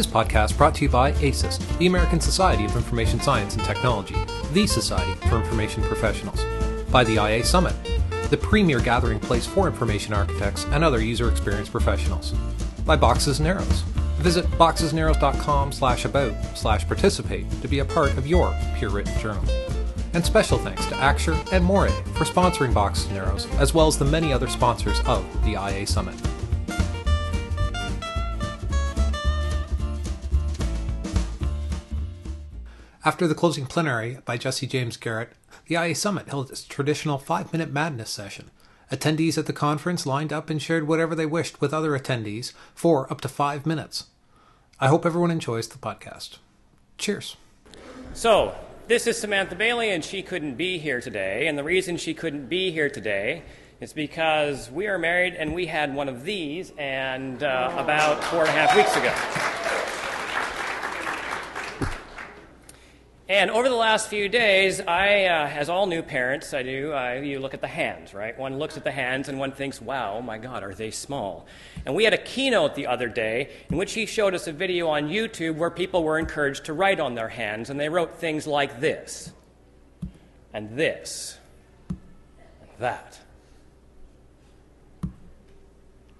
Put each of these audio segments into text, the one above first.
This podcast brought to you by ASIS, the American Society of Information Science and Technology, the Society for Information Professionals, by the IA Summit, the premier gathering place for information architects and other user experience professionals, by Boxes and Arrows. Visit boxesandarrows.com slash about slash participate to be a part of your peer written journal. And special thanks to Axure and Morae for sponsoring Boxes and Arrows, as well as the many other sponsors of the IA Summit. After the closing plenary by Jesse James Garrett, the IA Summit held its traditional five minute madness session. Attendees at the conference lined up and shared whatever they wished with other attendees for up to five minutes. I hope everyone enjoys the podcast. Cheers. So, this is Samantha Bailey, and she couldn't be here today. And the reason she couldn't be here today is because we are married and we had one of these and uh, about four and a half weeks ago. And over the last few days, I, uh, as all new parents, I do, uh, you look at the hands, right? One looks at the hands and one thinks, wow, my God, are they small? And we had a keynote the other day in which he showed us a video on YouTube where people were encouraged to write on their hands, and they wrote things like this, and this, and that.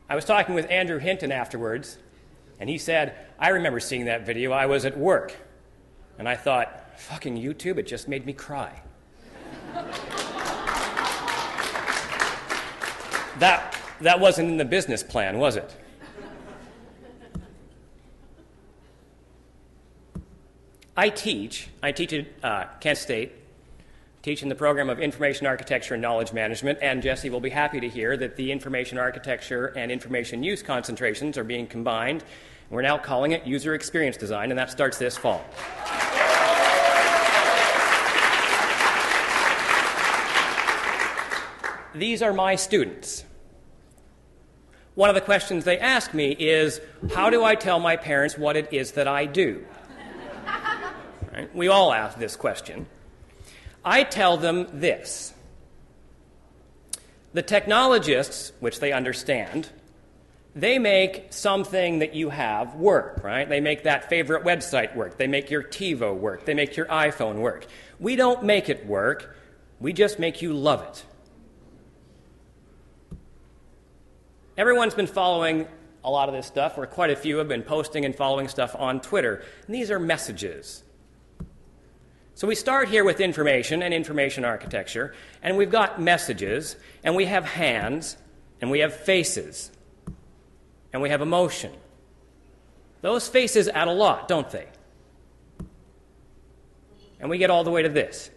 I was talking with Andrew Hinton afterwards, and he said, I remember seeing that video. I was at work. And I thought, fucking YouTube, it just made me cry. that, that wasn't in the business plan, was it? I teach, I teach at uh, Kent State, teach in the program of Information Architecture and Knowledge Management, and Jesse will be happy to hear that the Information Architecture and Information Use concentrations are being combined. We're now calling it User Experience Design, and that starts this fall. These are my students. One of the questions they ask me is How do I tell my parents what it is that I do? Right? We all ask this question. I tell them this the technologists, which they understand, they make something that you have work, right? They make that favorite website work. They make your TiVo work. They make your iPhone work. We don't make it work, we just make you love it. Everyone's been following a lot of this stuff, or quite a few have been posting and following stuff on Twitter. And these are messages. So we start here with information and information architecture, and we've got messages, and we have hands, and we have faces, and we have emotion. Those faces add a lot, don't they? And we get all the way to this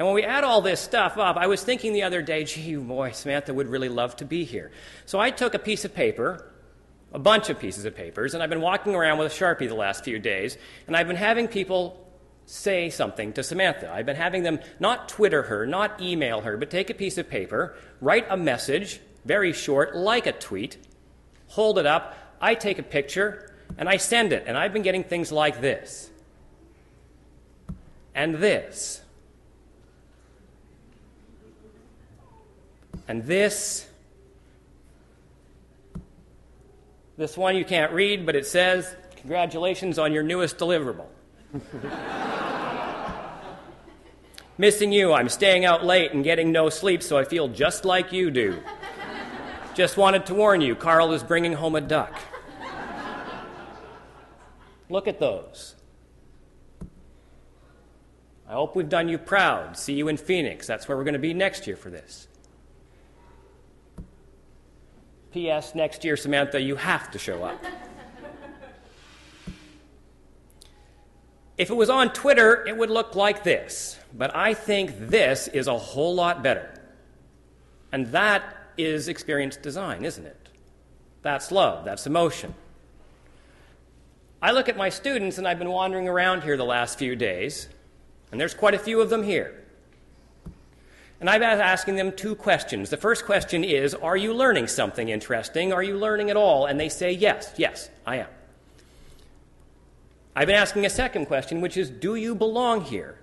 And when we add all this stuff up, I was thinking the other day, gee, boy, Samantha would really love to be here. So I took a piece of paper, a bunch of pieces of papers, and I've been walking around with a Sharpie the last few days, and I've been having people say something to Samantha. I've been having them not Twitter her, not email her, but take a piece of paper, write a message, very short, like a tweet, hold it up, I take a picture, and I send it. And I've been getting things like this. And this. And this, this one you can't read, but it says, Congratulations on your newest deliverable. Missing you, I'm staying out late and getting no sleep, so I feel just like you do. Just wanted to warn you, Carl is bringing home a duck. Look at those. I hope we've done you proud. See you in Phoenix. That's where we're going to be next year for this. P.S. Next year, Samantha, you have to show up. if it was on Twitter, it would look like this. But I think this is a whole lot better. And that is experience design, isn't it? That's love, that's emotion. I look at my students, and I've been wandering around here the last few days, and there's quite a few of them here. And I've been asking them two questions. The first question is Are you learning something interesting? Are you learning at all? And they say, Yes, yes, I am. I've been asking a second question, which is Do you belong here?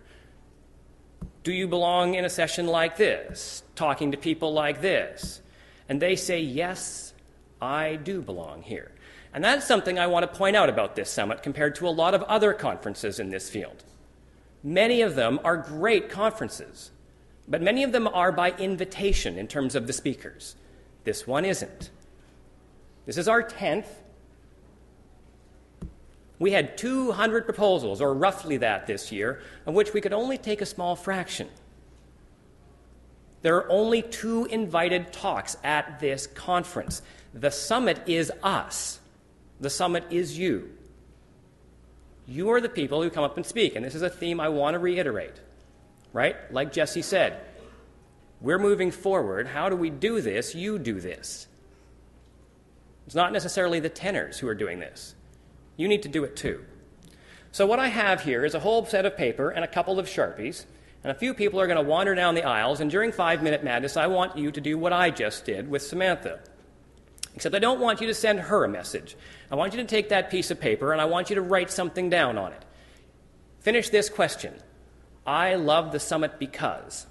Do you belong in a session like this, talking to people like this? And they say, Yes, I do belong here. And that's something I want to point out about this summit compared to a lot of other conferences in this field. Many of them are great conferences, but many of them are by invitation in terms of the speakers. This one isn't. This is our 10th. We had 200 proposals, or roughly that, this year, of which we could only take a small fraction. There are only two invited talks at this conference. The summit is us, the summit is you. You are the people who come up and speak, and this is a theme I want to reiterate. Right? Like Jesse said, we're moving forward. How do we do this? You do this. It's not necessarily the tenors who are doing this. You need to do it too. So, what I have here is a whole set of paper and a couple of Sharpies, and a few people are going to wander down the aisles, and during Five Minute Madness, I want you to do what I just did with Samantha. Except I don't want you to send her a message. I want you to take that piece of paper and I want you to write something down on it. Finish this question I love the summit because.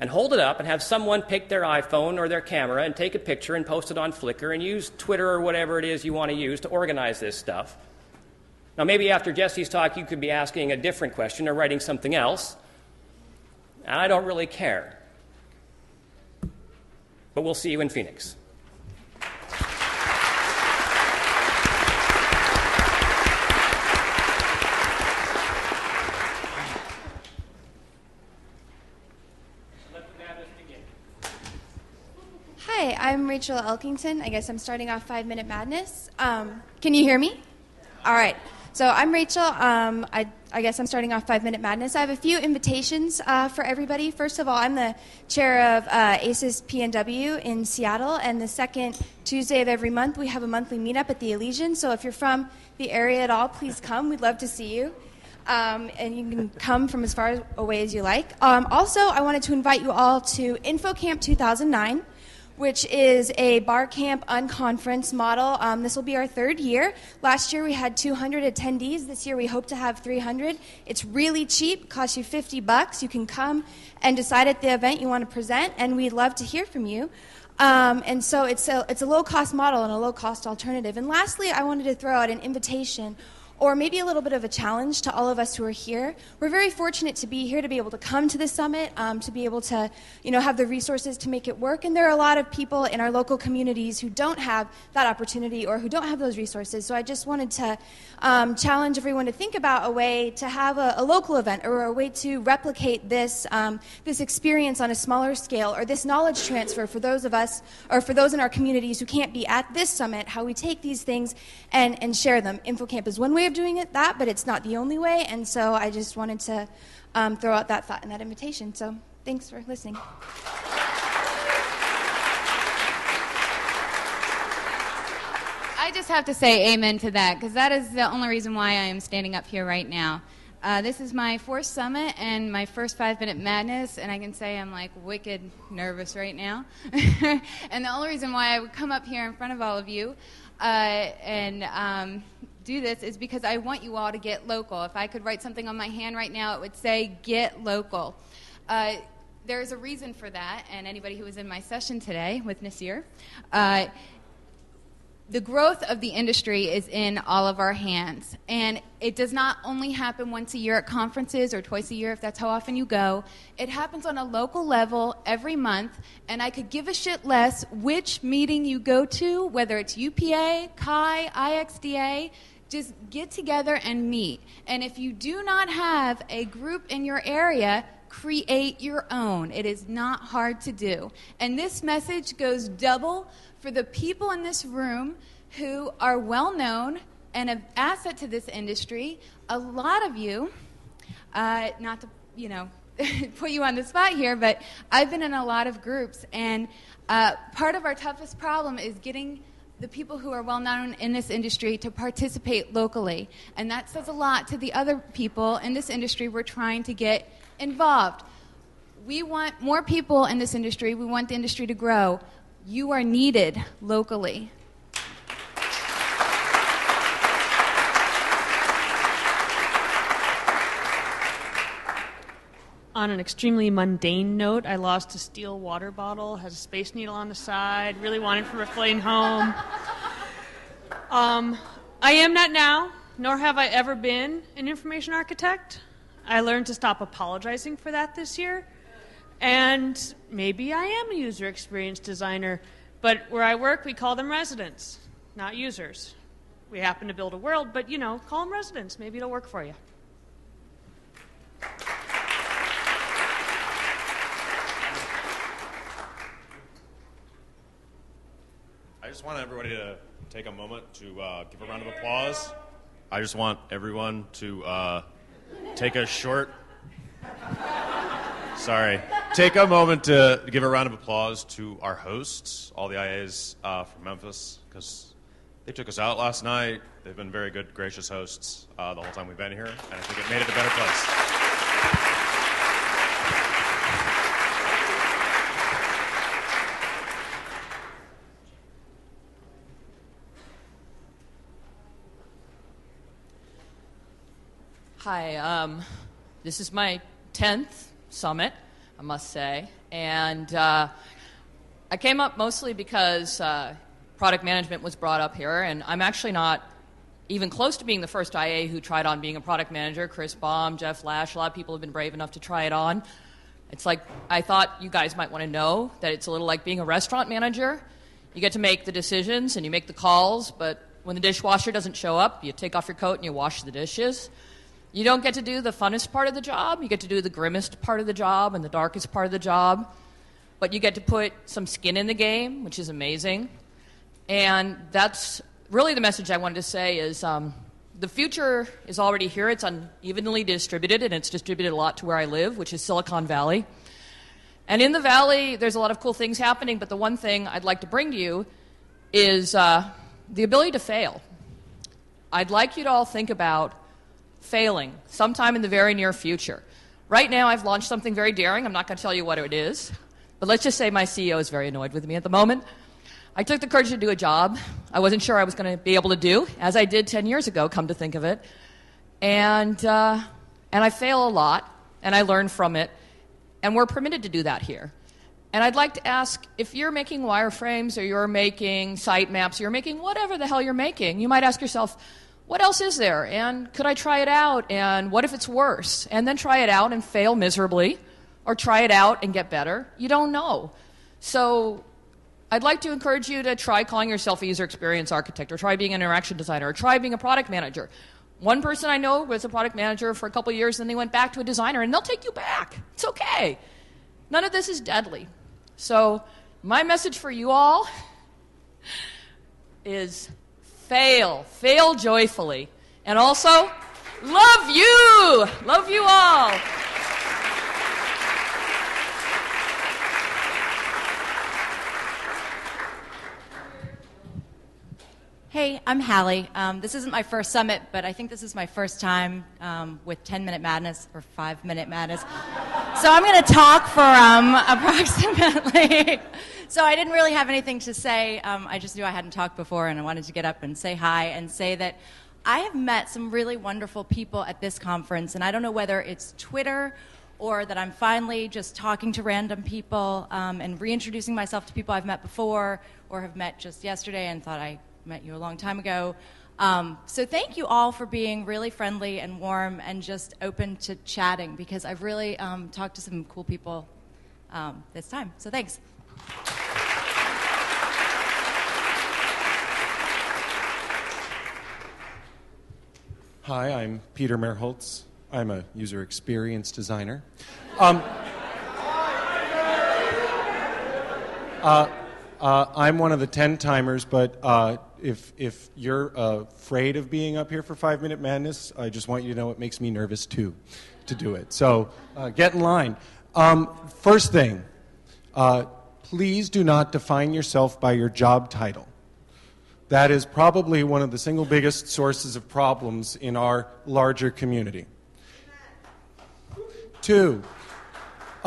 And hold it up and have someone pick their iPhone or their camera and take a picture and post it on Flickr and use Twitter or whatever it is you want to use to organize this stuff. Now, maybe after Jesse's talk, you could be asking a different question or writing something else. And I don't really care. But we'll see you in Phoenix. Hi, I'm Rachel Elkington. I guess I'm starting off Five Minute Madness. Um, can you hear me? All right. So I'm Rachel. Um, I, I, guess I'm starting off Five Minute Madness. I have a few invitations uh, for everybody. First of all, I'm the chair of uh, ASIS PNW in Seattle, and the second Tuesday of every month we have a monthly meetup at the Elysian. So if you're from the area at all, please come. We'd love to see you. Um, and you can come from as far away as you like. Um, also, I wanted to invite you all to InfoCamp 2009 which is a bar camp unconference model. Um, this will be our third year. Last year we had 200 attendees. This year we hope to have 300. It's really cheap, costs you 50 bucks. You can come and decide at the event you want to present, and we'd love to hear from you. Um, and so it's a, it's a low cost model and a low cost alternative. And lastly, I wanted to throw out an invitation or maybe a little bit of a challenge to all of us who are here. We're very fortunate to be here, to be able to come to the summit, um, to be able to, you know, have the resources to make it work. And there are a lot of people in our local communities who don't have that opportunity or who don't have those resources. So I just wanted to um, challenge everyone to think about a way to have a, a local event or a way to replicate this um, this experience on a smaller scale or this knowledge transfer for those of us or for those in our communities who can't be at this summit. How we take these things and and share them. InfoCamp is one way of doing it that, but it's not the only way. And so I just wanted to um, throw out that thought and that invitation. So thanks for listening. I just have to say amen to that because that is the only reason why I am standing up here right now. Uh, this is my fourth summit and my first five minute madness, and I can say I'm like wicked nervous right now. and the only reason why I would come up here in front of all of you uh, and um, do this is because I want you all to get local. If I could write something on my hand right now, it would say get local. Uh, there's a reason for that, and anybody who was in my session today with Nasir, uh, the growth of the industry is in all of our hands. And it does not only happen once a year at conferences or twice a year if that's how often you go. It happens on a local level every month. And I could give a shit less which meeting you go to, whether it's UPA, CHI, IXDA just get together and meet. And if you do not have a group in your area, create your own. It is not hard to do. And this message goes double for the people in this room who are well known and an asset to this industry. A lot of you, uh, not to, you know, put you on the spot here, but I've been in a lot of groups, and uh, part of our toughest problem is getting the people who are well known in this industry to participate locally. And that says a lot to the other people in this industry we're trying to get involved. We want more people in this industry, we want the industry to grow. You are needed locally. On an extremely mundane note. I lost a steel water bottle, has a space needle on the side, really wanted for a plane home. Um, I am not now, nor have I ever been an information architect. I learned to stop apologizing for that this year. And maybe I am a user experience designer, but where I work, we call them residents, not users. We happen to build a world, but you know, call them residents. Maybe it'll work for you. Just want everybody to take a moment to uh, give a round of applause. I just want everyone to uh, take a short. Sorry. Take a moment to give a round of applause to our hosts, all the IAs uh, from Memphis, because they took us out last night. They've been very good, gracious hosts uh, the whole time we've been here, and I think it made it a better place. Hi, um, this is my 10th summit, I must say. And uh, I came up mostly because uh, product management was brought up here, and I'm actually not even close to being the first IA who tried on being a product manager. Chris Baum, Jeff Lash, a lot of people have been brave enough to try it on. It's like I thought you guys might want to know that it's a little like being a restaurant manager. You get to make the decisions and you make the calls, but when the dishwasher doesn't show up, you take off your coat and you wash the dishes. You don't get to do the funnest part of the job. You get to do the grimmest part of the job and the darkest part of the job. But you get to put some skin in the game, which is amazing. And that's really the message I wanted to say is um, the future is already here. It's unevenly distributed, and it's distributed a lot to where I live, which is Silicon Valley. And in the valley, there's a lot of cool things happening, but the one thing I'd like to bring to you is uh, the ability to fail. I'd like you to all think about failing sometime in the very near future. Right now, I've launched something very daring. I'm not going to tell you what it is, but let's just say my CEO is very annoyed with me at the moment. I took the courage to do a job I wasn't sure I was going to be able to do, as I did 10 years ago, come to think of it. And, uh, and I fail a lot, and I learn from it, and we're permitted to do that here. And I'd like to ask if you're making wireframes or you're making sitemaps, you're making whatever the hell you're making, you might ask yourself, what else is there? And could I try it out? And what if it's worse? And then try it out and fail miserably, or try it out and get better. You don't know. So I'd like to encourage you to try calling yourself a user experience architect, or try being an interaction designer, or try being a product manager. One person I know was a product manager for a couple years, and then they went back to a designer, and they'll take you back. It's okay. None of this is deadly. So, my message for you all is fail, fail joyfully. And also, love you, love you all. Hey, I'm Hallie. Um, this isn't my first summit, but I think this is my first time um, with 10 Minute Madness or 5 Minute Madness. So I'm going to talk for um, approximately. so I didn't really have anything to say. Um, I just knew I hadn't talked before, and I wanted to get up and say hi and say that I have met some really wonderful people at this conference, and I don't know whether it's Twitter or that I'm finally just talking to random people um, and reintroducing myself to people I've met before or have met just yesterday and thought I met you a long time ago. Um, so thank you all for being really friendly and warm and just open to chatting because I've really um, talked to some cool people um, this time. So thanks. Hi, I'm Peter Merholz. I'm a user experience designer. Um, uh, uh, I'm one of the 10 timers, but uh, if, if you're afraid of being up here for Five Minute Madness, I just want you to know it makes me nervous too to do it. So uh, get in line. Um, first thing, uh, please do not define yourself by your job title. That is probably one of the single biggest sources of problems in our larger community. Two,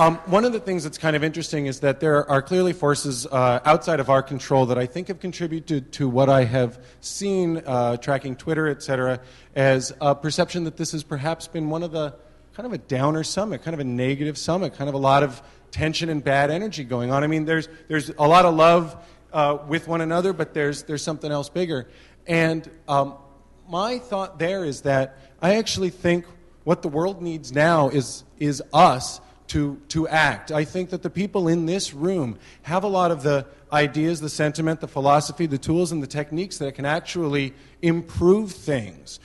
um, one of the things that's kind of interesting is that there are clearly forces uh, outside of our control that I think have contributed to what I have seen uh, tracking Twitter, et cetera, as a perception that this has perhaps been one of the kind of a downer summit, kind of a negative summit, kind of a lot of tension and bad energy going on. I mean, there's, there's a lot of love uh, with one another, but there's, there's something else bigger. And um, my thought there is that I actually think what the world needs now is, is us to, to act. I think that the people in this room have a lot of the ideas, the sentiment, the philosophy, the tools, and the techniques that can actually improve things.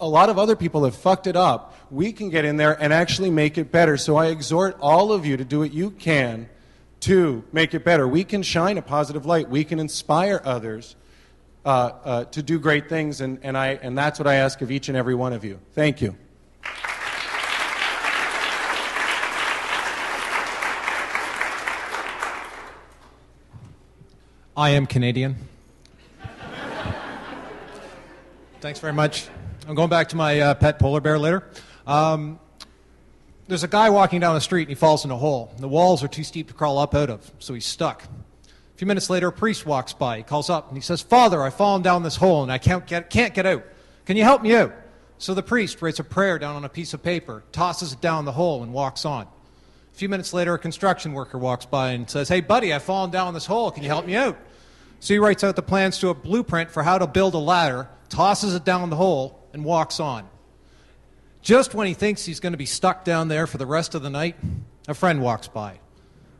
A lot of other people have fucked it up. We can get in there and actually make it better. So I exhort all of you to do what you can to make it better. We can shine a positive light. We can inspire others uh, uh, to do great things, and, and, I, and that's what I ask of each and every one of you. Thank you. I am Canadian. Thanks very much. I'm going back to my uh, pet polar bear later. Um, there's a guy walking down the street and he falls in a hole. The walls are too steep to crawl up out of, so he's stuck. A few minutes later, a priest walks by. He calls up and he says, Father, I've fallen down this hole and I can't get, can't get out. Can you help me out? So the priest writes a prayer down on a piece of paper, tosses it down the hole, and walks on. A few minutes later, a construction worker walks by and says, Hey, buddy, I've fallen down this hole. Can you help me out? So he writes out the plans to a blueprint for how to build a ladder, tosses it down the hole, and walks on. Just when he thinks he's going to be stuck down there for the rest of the night, a friend walks by.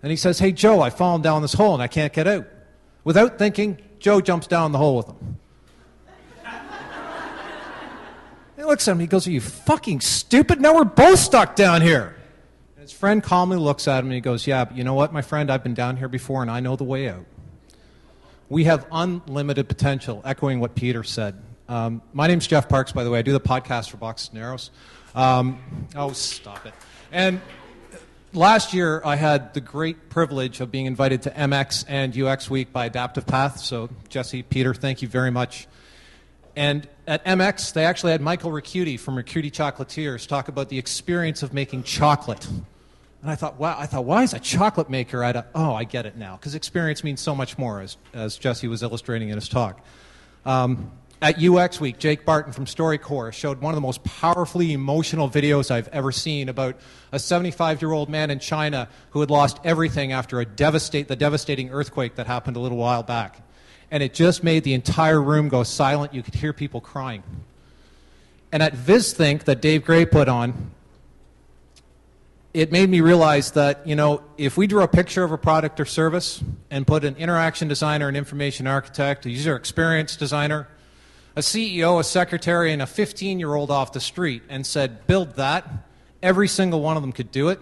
And he says, Hey, Joe, I've fallen down this hole and I can't get out. Without thinking, Joe jumps down the hole with him. he looks at him, he goes, Are you fucking stupid? Now we're both stuck down here. His friend calmly looks at him and he goes, Yeah, but you know what, my friend? I've been down here before and I know the way out. We have unlimited potential, echoing what Peter said. Um, my name's Jeff Parks, by the way. I do the podcast for Box and Arrows. Um, oh, stop it. And last year, I had the great privilege of being invited to MX and UX Week by Adaptive Path. So, Jesse, Peter, thank you very much. And at MX, they actually had Michael Recchiuti from Recchiuti Chocolatiers talk about the experience of making chocolate. And I thought, wow, I thought, why is a chocolate maker at a, oh, I get it now. Because experience means so much more, as, as Jesse was illustrating in his talk. Um, at UX Week, Jake Barton from StoryCorps showed one of the most powerfully emotional videos I've ever seen about a 75 year old man in China who had lost everything after a devastate, the devastating earthquake that happened a little while back. And it just made the entire room go silent. You could hear people crying. And at VizThink that Dave Gray put on, it made me realize that, you know, if we drew a picture of a product or service and put an interaction designer, an information architect, a user experience designer, a CEO, a secretary, and a 15 year old off the street and said, build that, every single one of them could do it.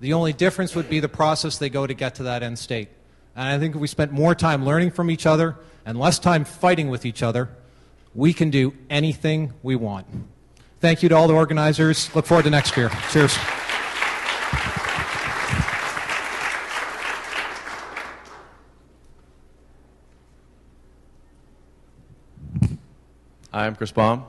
The only difference would be the process they go to get to that end state. And I think if we spent more time learning from each other and less time fighting with each other, we can do anything we want. Thank you to all the organizers. Look forward to next year. Cheers. I'm Chris Baum.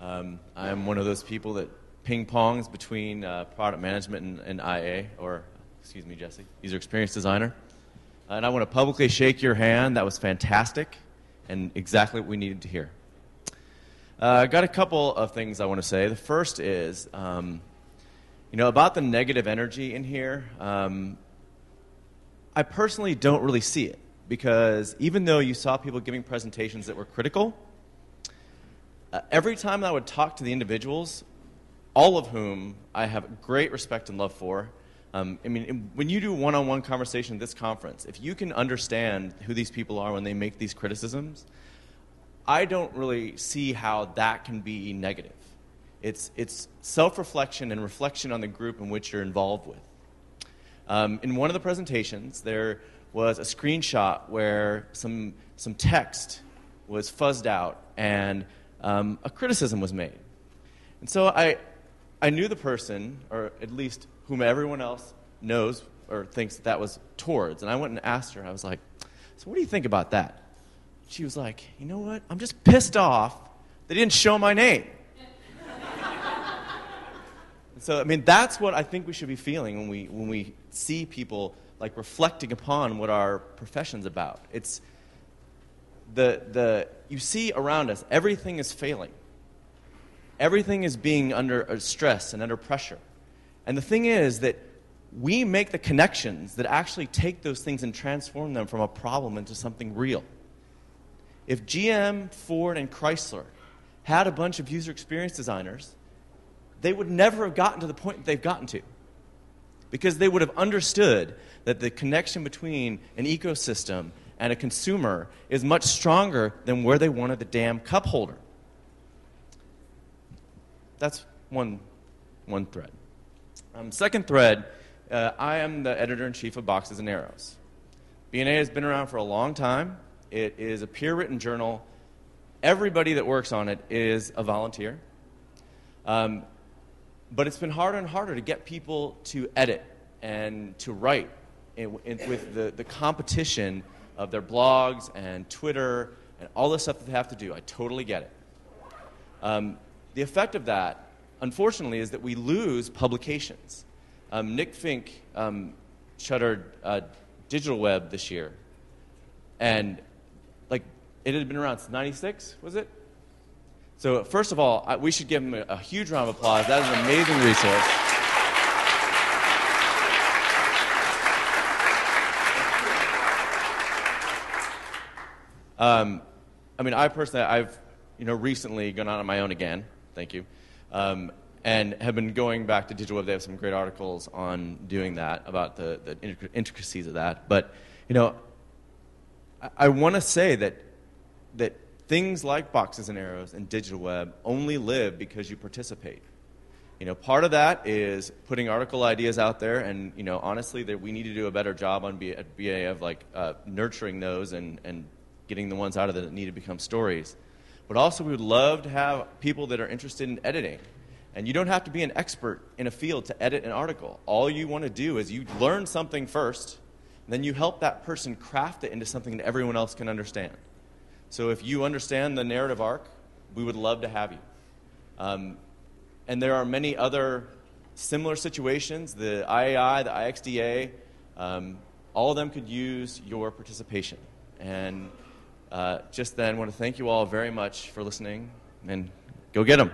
Um, I'm one of those people that ping pongs between uh, product management and, and, IA, or excuse me, Jesse, user experience designer. And I want to publicly shake your hand. That was fantastic and exactly what we needed to hear. Uh, I got a couple of things I want to say. The first is, um, you know, about the negative energy in here. Um, I personally don't really see it because even though you saw people giving presentations that were critical, uh, every time I would talk to the individuals, all of whom I have great respect and love for, um, I mean, when you do one on one conversation at this conference, if you can understand who these people are when they make these criticisms, I don't really see how that can be negative. It's, it's self reflection and reflection on the group in which you're involved with. Um, in one of the presentations, there was a screenshot where some, some text was fuzzed out and um, a criticism was made. And so I, I knew the person, or at least whom everyone else knows or thinks that, that was towards. And I went and asked her, I was like, So what do you think about that? She was like, You know what? I'm just pissed off they didn't show my name. so, I mean, that's what I think we should be feeling when we, when we see people like reflecting upon what our profession's about. It's, the, the, you see around us, everything is failing. everything is being under uh, stress and under pressure. And the thing is that we make the connections that actually take those things and transform them from a problem into something real. If GM, Ford, and Chrysler had a bunch of user experience designers, they would never have gotten to the point that they've gotten to. Because they would have understood that the connection between an ecosystem and a consumer is much stronger than where they wanted the damn cup holder. That's one, one thread. Um, second thread uh, I am the editor in chief of Boxes and Arrows. BNA has been around for a long time. It is a peer written journal. Everybody that works on it is a volunteer. Um, but it's been harder and harder to get people to edit and to write in, in, with the, the competition of their blogs and Twitter and all the stuff that they have to do. I totally get it. Um, the effect of that, unfortunately, is that we lose publications. Um, Nick Finck um, shuttered uh, Digital Web this year, and like it had been around since '96, was it? So first of all, I, we should give him a, a huge round of applause. That is an amazing resource. Um, I mean, I personally, I've you know recently gone out on my own again. Thank you. Um, and have been going back to Digital Web. They have some great articles on doing that, about the, the intricacies of that. But, you know, I, I want to say that, that things like boxes and arrows and Digital Web only live because you participate. You know, part of that is putting article ideas out there, and you know, honestly, that we need to do a better job on B- at BA of like uh, nurturing those and, and getting the ones out of that need to become stories. But also, we would love to have people that are interested in editing and you don't have to be an expert in a field to edit an article. All you want to do is you learn something first, and then you help that person craft it into something that everyone else can understand. So if you understand the narrative arc, we would love to have you. Um, and there are many other similar situations. The IAI, the IXDA, um, all of them could use your participation. And uh, just then, I want to thank you all very much for listening, and go get them.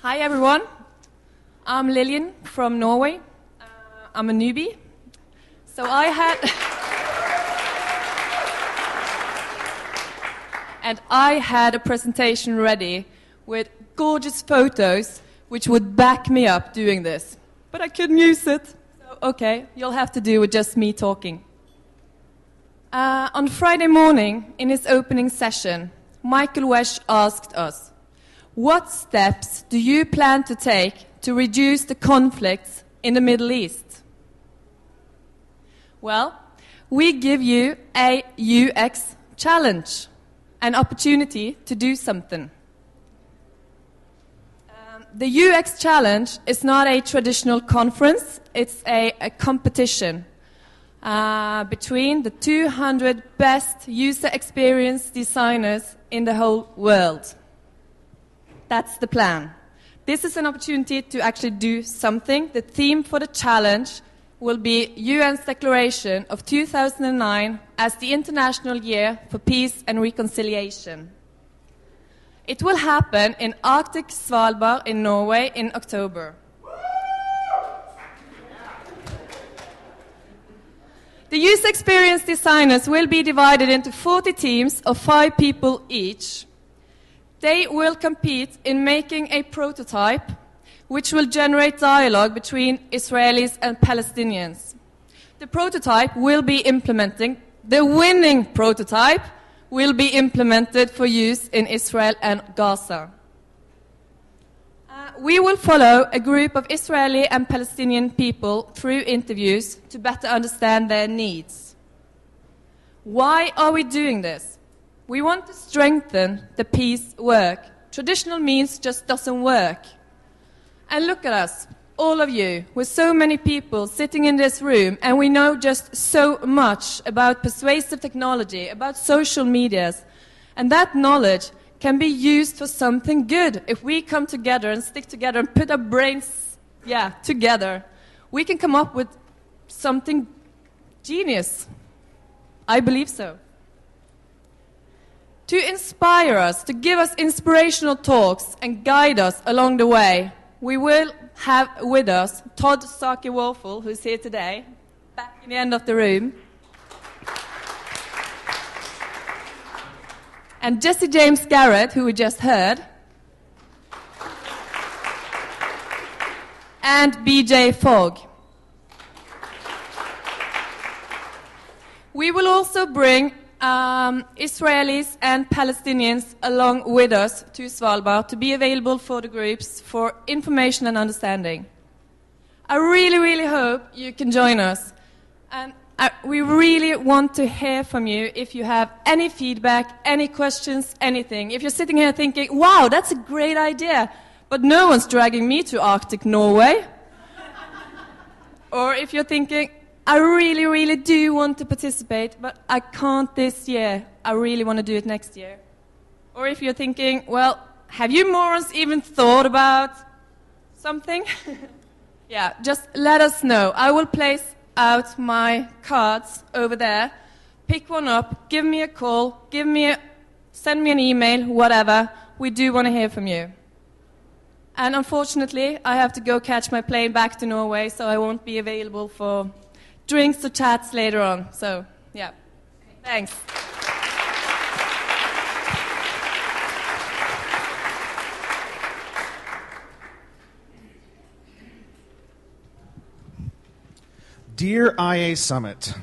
Hi everyone, I'm Lillian from Norway. Uh, I'm a newbie. So I had. and I had a presentation ready with gorgeous photos which would back me up doing this. But I couldn't use it. So, okay, you'll have to do with just me talking. Uh, on Friday morning, in his opening session, Michael Wesch asked us what steps do you plan to take to reduce the conflicts in the Middle East? Well, we give you a UX challenge, an opportunity to do something. The UX challenge is not a traditional conference, it's a, a competition uh, between the 200 best user experience designers in the whole world. That's the plan. This is an opportunity to actually do something. The theme for the challenge will be UN's declaration of 2009 as the International Year for Peace and Reconciliation. It will happen in Arctic Svalbard in Norway in October. The user experience designers will be divided into 40 teams of five people each. They will compete in making a prototype which will generate dialogue between Israelis and Palestinians. The prototype will be implementing, the winning prototype will be implemented for use in Israel and Gaza. Uh, we will follow a group of Israeli and Palestinian people through interviews to better understand their needs. Why are we doing this? We want to strengthen the peace work. Traditional means just doesn't work. And look at us, all of you, with so many people sitting in this room, and we know just so much about persuasive technology, about social medias. And that knowledge can be used for something good if we come together and stick together and put our brains, yeah, together. we can come up with something genius. I believe so. To inspire us, to give us inspirational talks and guide us along the way, we will have with us Todd Zaki Warfel, who's here today, back in the end of the room. And Jesse James Garrett, who we just heard. And BJ Fogg. We will also bring um, Israelis and Palestinians along with us to Svalbard to be available for the groups for information and understanding. I really, really hope you can join us. And I, we really want to hear from you if you have any feedback, any questions, anything. If you're sitting here thinking, wow, that's a great idea, but no one's dragging me to Arctic Norway. or if you're thinking, I really, really do want to participate, but I can't this year. I really want to do it next year. Or if you're thinking, well, have you morons even thought about something? yeah, just let us know. I will place out my cards over there. Pick one up, give me a call, give me a, send me an email, whatever. We do want to hear from you. And unfortunately, I have to go catch my plane back to Norway, so I won't be available for drinks or chats later on. So, yeah. Thanks. Dear IA Summit,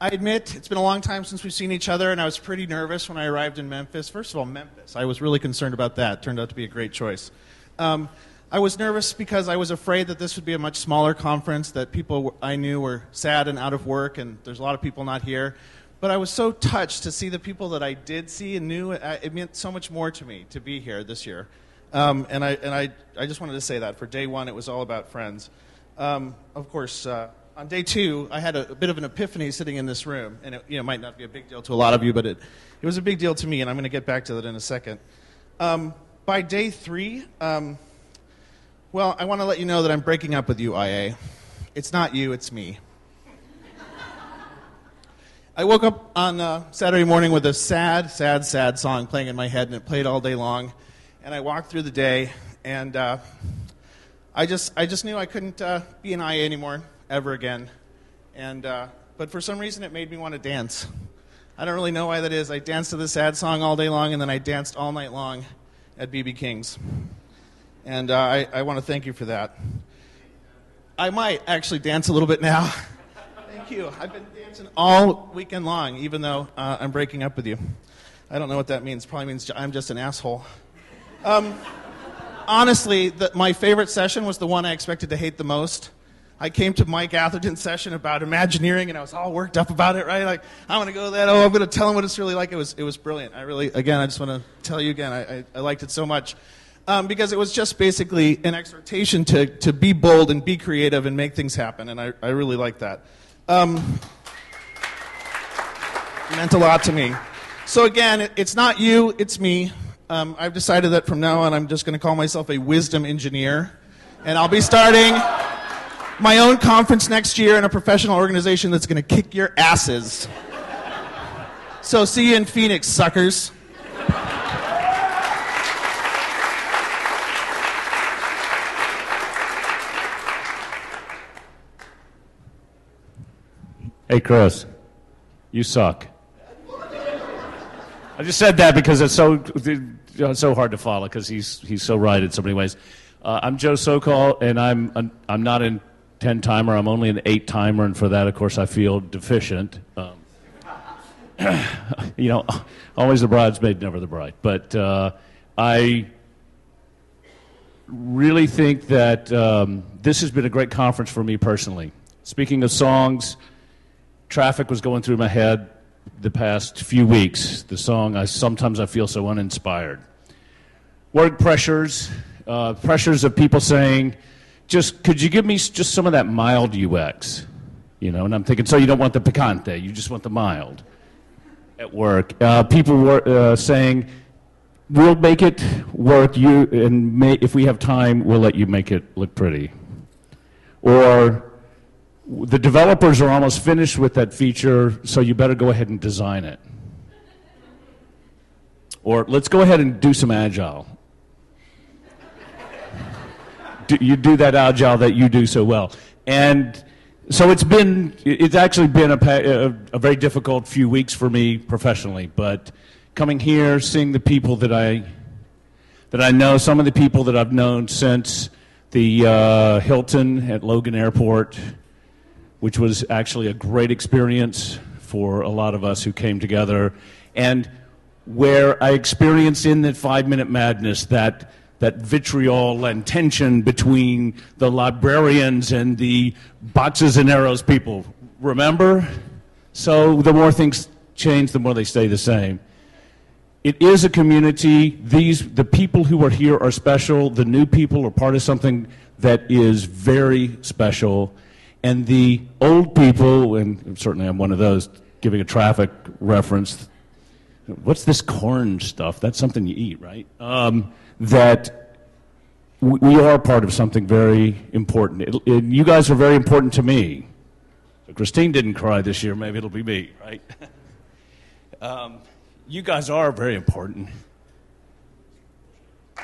I admit it's been a long time since we've seen each other, and I was pretty nervous when I arrived in Memphis. First of all, Memphis. I was really concerned about that. Turned out to be a great choice. Um, I was nervous because I was afraid that this would be a much smaller conference, that people I knew were sad and out of work, and there's a lot of people not here. But I was so touched to see the people that I did see and knew. It meant so much more to me to be here this year. Um, and I, and I, I just wanted to say that. For day one, it was all about friends. Um, of course, uh, on day two, I had a, a, bit of an epiphany sitting in this room, and it you know, might not be a big deal to a lot of you, but it, it was a big deal to me, and I'm going to get back to that in a second. Um, by day three, um, well, I want to let you know that I'm breaking up with you, IA. It's not you, it's me. I woke up on uh, Saturday morning with a sad, sad, sad song playing in my head, and it played all day long. And I walked through the day, and uh, I just, I just knew I couldn't uh, be an IA anymore, ever again. And, uh, but for some reason, it made me want to dance. I don't really know why that is. I danced to the sad song all day long, and then I danced all night long at BB King's. And uh, I, I want to thank you for that. I might actually dance a little bit now. thank you. I've been dancing all weekend long, even though uh, I'm breaking up with you. I don't know what that means. Probably means I'm just an asshole. Um, honestly, the, my favorite session was the one I expected to hate the most. I came to Mike Atherton's session about Imagineering, and I was all worked up about it, right? Like, I'm going to go to that. Oh, I'm going to tell him what it's really like. It was, it was brilliant. I really, again, I just want to tell you again, I, I, I liked it so much. Um, because it was just basically an exhortation to, to be bold and be creative and make things happen, and I, I really like that. Um, meant a lot to me. So, again, it, it's not you, it's me. Um, I've decided that from now on I'm just going to call myself a wisdom engineer. And I'll be starting my own conference next year in a professional organization that's going to kick your asses. So see you in Phoenix, suckers. Hey, Chris, you suck. I just said that because it's so it's so hard to follow because he's he's so right in so many ways. Uh, I'm Joe Sokohl, and I'm I'm not a ten timer. I'm only an eight timer, and for that, of course, I feel deficient. Um, you know, always the bridesmaid, never the bride. But uh, I really think that um, this has been a great conference for me personally. Speaking of songs, traffic was going through my head the past few weeks. The song, I sometimes I feel so uninspired. Work pressures, uh, pressures of people saying, just could you give me just some of that mild UX? You know, and I'm thinking, so you don't want the picante, you just want the mild at work. Uh, people were uh, saying, we'll make it work. You and may, if we have time, we'll let you make it look pretty. Or the developers are almost finished with that feature, so you better go ahead and design it. Or let's go ahead and do some agile. do, you do that agile that you do so well. And so it's been, it's actually been a, a, very difficult few weeks for me professionally, but coming here, seeing the people that I, that I know, some of the people that I've known since the uh, Hilton at Logan Airport, which was actually a great experience for a lot of us who came together, and where I experienced in that five minute madness that that vitriol and tension between the librarians and the boxes and arrows people. Remember? So the more things change, the more they stay the same. It is a community. These the people who are here are special. The new people are part of something that is very special. And the old people, and certainly I'm one of those, giving a traffic reference. What's this corn stuff? That's something you eat, right? Um, that we are part of something very important. It, it, you guys are very important to me. So Christine didn't cry this year. Maybe it'll be me, right? um, you guys are very important.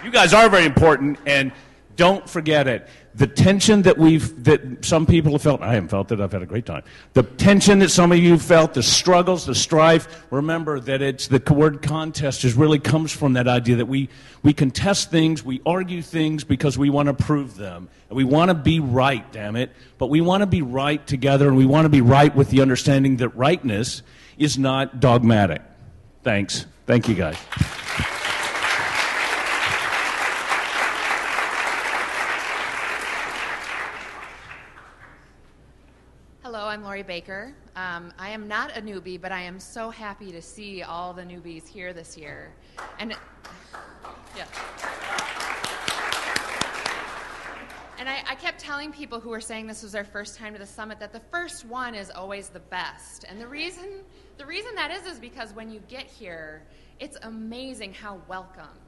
You guys are very important, and don't forget it. The tension that we've, that some people have felt, I haven't felt it, I've had a great time. The tension that some of you felt, the struggles, the strife, remember that it's the word contest is really comes from that idea that we, we contest things, we argue things because we want to prove them. And we want to be right, damn it. But we want to be right together and we want to be right with the understanding that rightness is not dogmatic. Thanks. Thank you guys. I'm Lori Baker. Um, I am not a newbie, but I am so happy to see all the newbies here this year. And yeah. And I, I, kept telling people who were saying this was their first time to the summit that the first one is always the best. And the reason, the reason that is is because when you get here, it's amazing how welcomed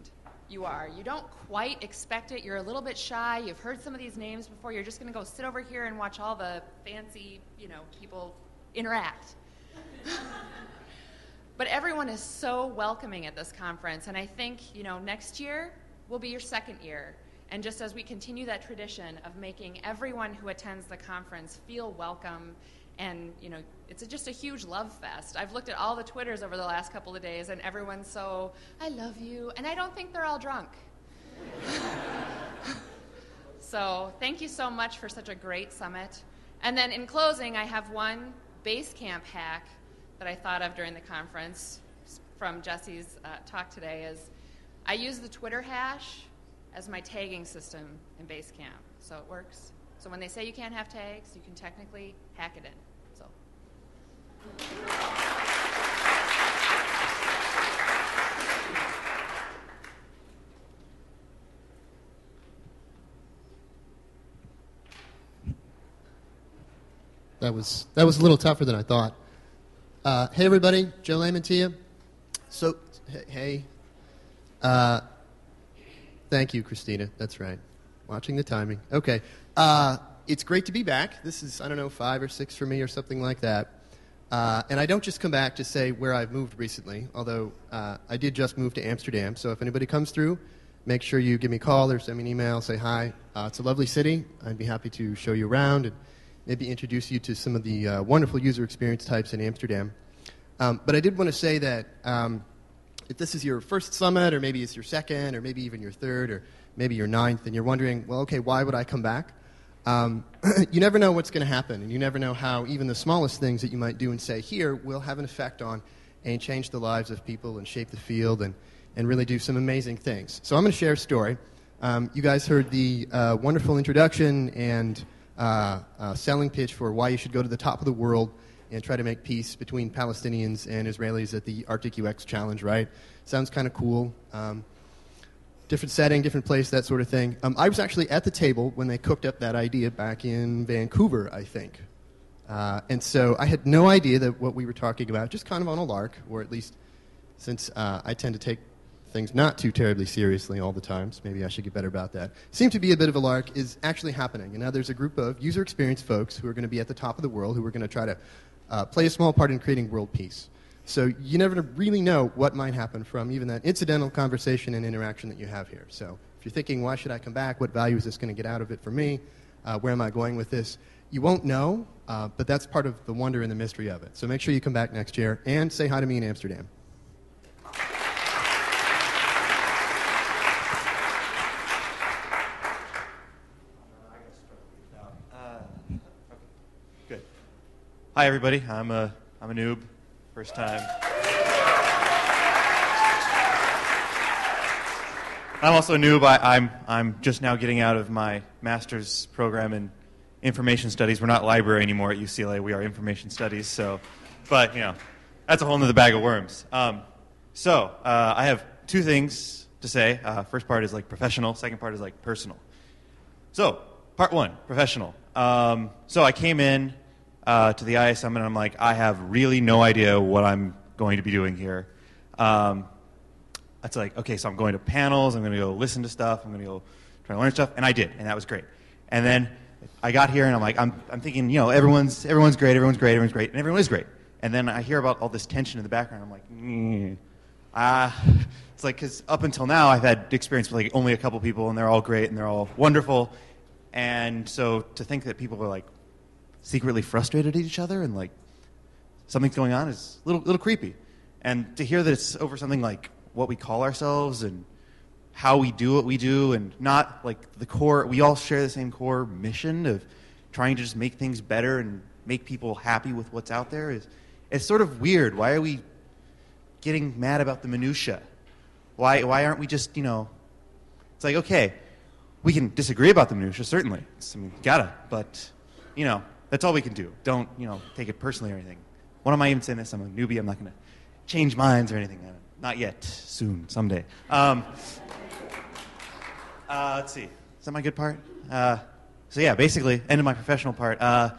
you are. You don't quite expect it. You're a little bit shy. You've heard some of these names before. You're just going to go sit over here and watch all the fancy, you know, people interact. but everyone is so welcoming at this conference, and I think, you know, next year will be your second year. And just as we continue that tradition of making everyone who attends the conference feel welcome and you know it's a, just a huge love fest. I've looked at all the twitters over the last couple of days and everyone's so i love you. And i don't think they're all drunk. So thank you so much for such a great summit. And then in closing i have one Basecamp hack that i thought of during the conference from jesse's uh, talk today is i use the twitter hash as my tagging system in Basecamp. So it works. So when they say you can't have tags, you can technically hack it in. That was that was a little tougher than I thought. Uh, hey everybody, Joe Lamantia you. So hey, uh, thank you, Christina. That's right. Watching the timing. Okay. Uh, it's great to be back. This is, I don't know, five or six for me or something like that. Uh, and I don't just come back to say where I've moved recently, although uh, I did just move to Amsterdam. So if anybody comes through, make sure you give me a call or send me an email, say hi. Uh, it's a lovely city. I'd be happy to show you around and maybe introduce you to some of the uh, wonderful user experience types in Amsterdam. Um, but I did want to say that um, if this is your first summit, or maybe it's your second, or maybe even your third, or maybe your ninth, and you're wondering, well, okay, why would I come back? Um, you never know what's going to happen, and you never know how even the smallest things that you might do and say here will have an effect on and change the lives of people and shape the field and, and really do some amazing things. So I'm going to share a story. Um, you guys heard the uh, wonderful introduction and uh, uh, selling pitch for why you should go to the top of the world and try to make peace between Palestinians and Israelis at the Arctic UX Challenge, right? Sounds kind of cool. Um, different setting, different place, that sort of thing. Um, I was actually at the table when they cooked up that idea back in Vancouver, I think. Uh, and so I had no idea that what we were talking about, just kind of on a lark, or at least since uh, I tend to take things not too terribly seriously all the time, so maybe I should get better about that, seemed to be a bit of a lark is actually happening. And now there's a group of user experience folks who are going to be at the top of the world who are going to try to uh, play a small part in creating world peace. So you never really know what might happen from even that incidental conversation and interaction that you have here. So if you're thinking, why should I come back? What value is this going to get out of it for me? Uh, where am I going with this? You won't know, uh, but that's part of the wonder and the mystery of it. So make sure you come back next year and say hi to me in Amsterdam. Good. Hi, everybody. I'm a, I'm a noob. First time. I'm also new. I, I'm, I'm just now getting out of my master's program in information studies. We're not library anymore at UCLA. We are information studies. So, but, you know, that's a whole nother bag of worms. Um, so, uh, I have two things to say. Uh, first part is like professional. Second part is like personal. So, part one, professional. Um, so I came in uh, to the ISM, and I'm like, I have really no idea what I'm going to be doing here. Um, it's like, okay, so I'm going to panels, I'm going to go listen to stuff, I'm going to go try to learn stuff, and I did, and that was great. And then I got here, and I'm like, I'm, I'm thinking, you know, everyone's, everyone's great, everyone's great, everyone's great, and everyone is great. And then I hear about all this tension in the background. I'm like, mm. ah, it's like because up until now I've had experience with like only a couple people, and they're all great and they're all wonderful. And so to think that people are like secretly frustrated at each other and like something's going on is a little, little creepy. And to hear that it's over something like what we call ourselves and how we do what we do and not like the core, we all share the same core mission of trying to just make things better and make people happy with what's out there is it's sort of weird. Why are we getting mad about the minutia? Why, why aren't we just, you know, it's like, okay, we can disagree about the minutia, certainly. I mean, gotta, but you know, that's all we can do. Don't you know, take it personally or anything. What am I even saying this? I'm a newbie. I'm not going to change minds or anything. Uh, Not yet. Soon, someday. Um, uh, let's see. Is that my good part? Uh, so yeah, basically, end of my professional part. Uh,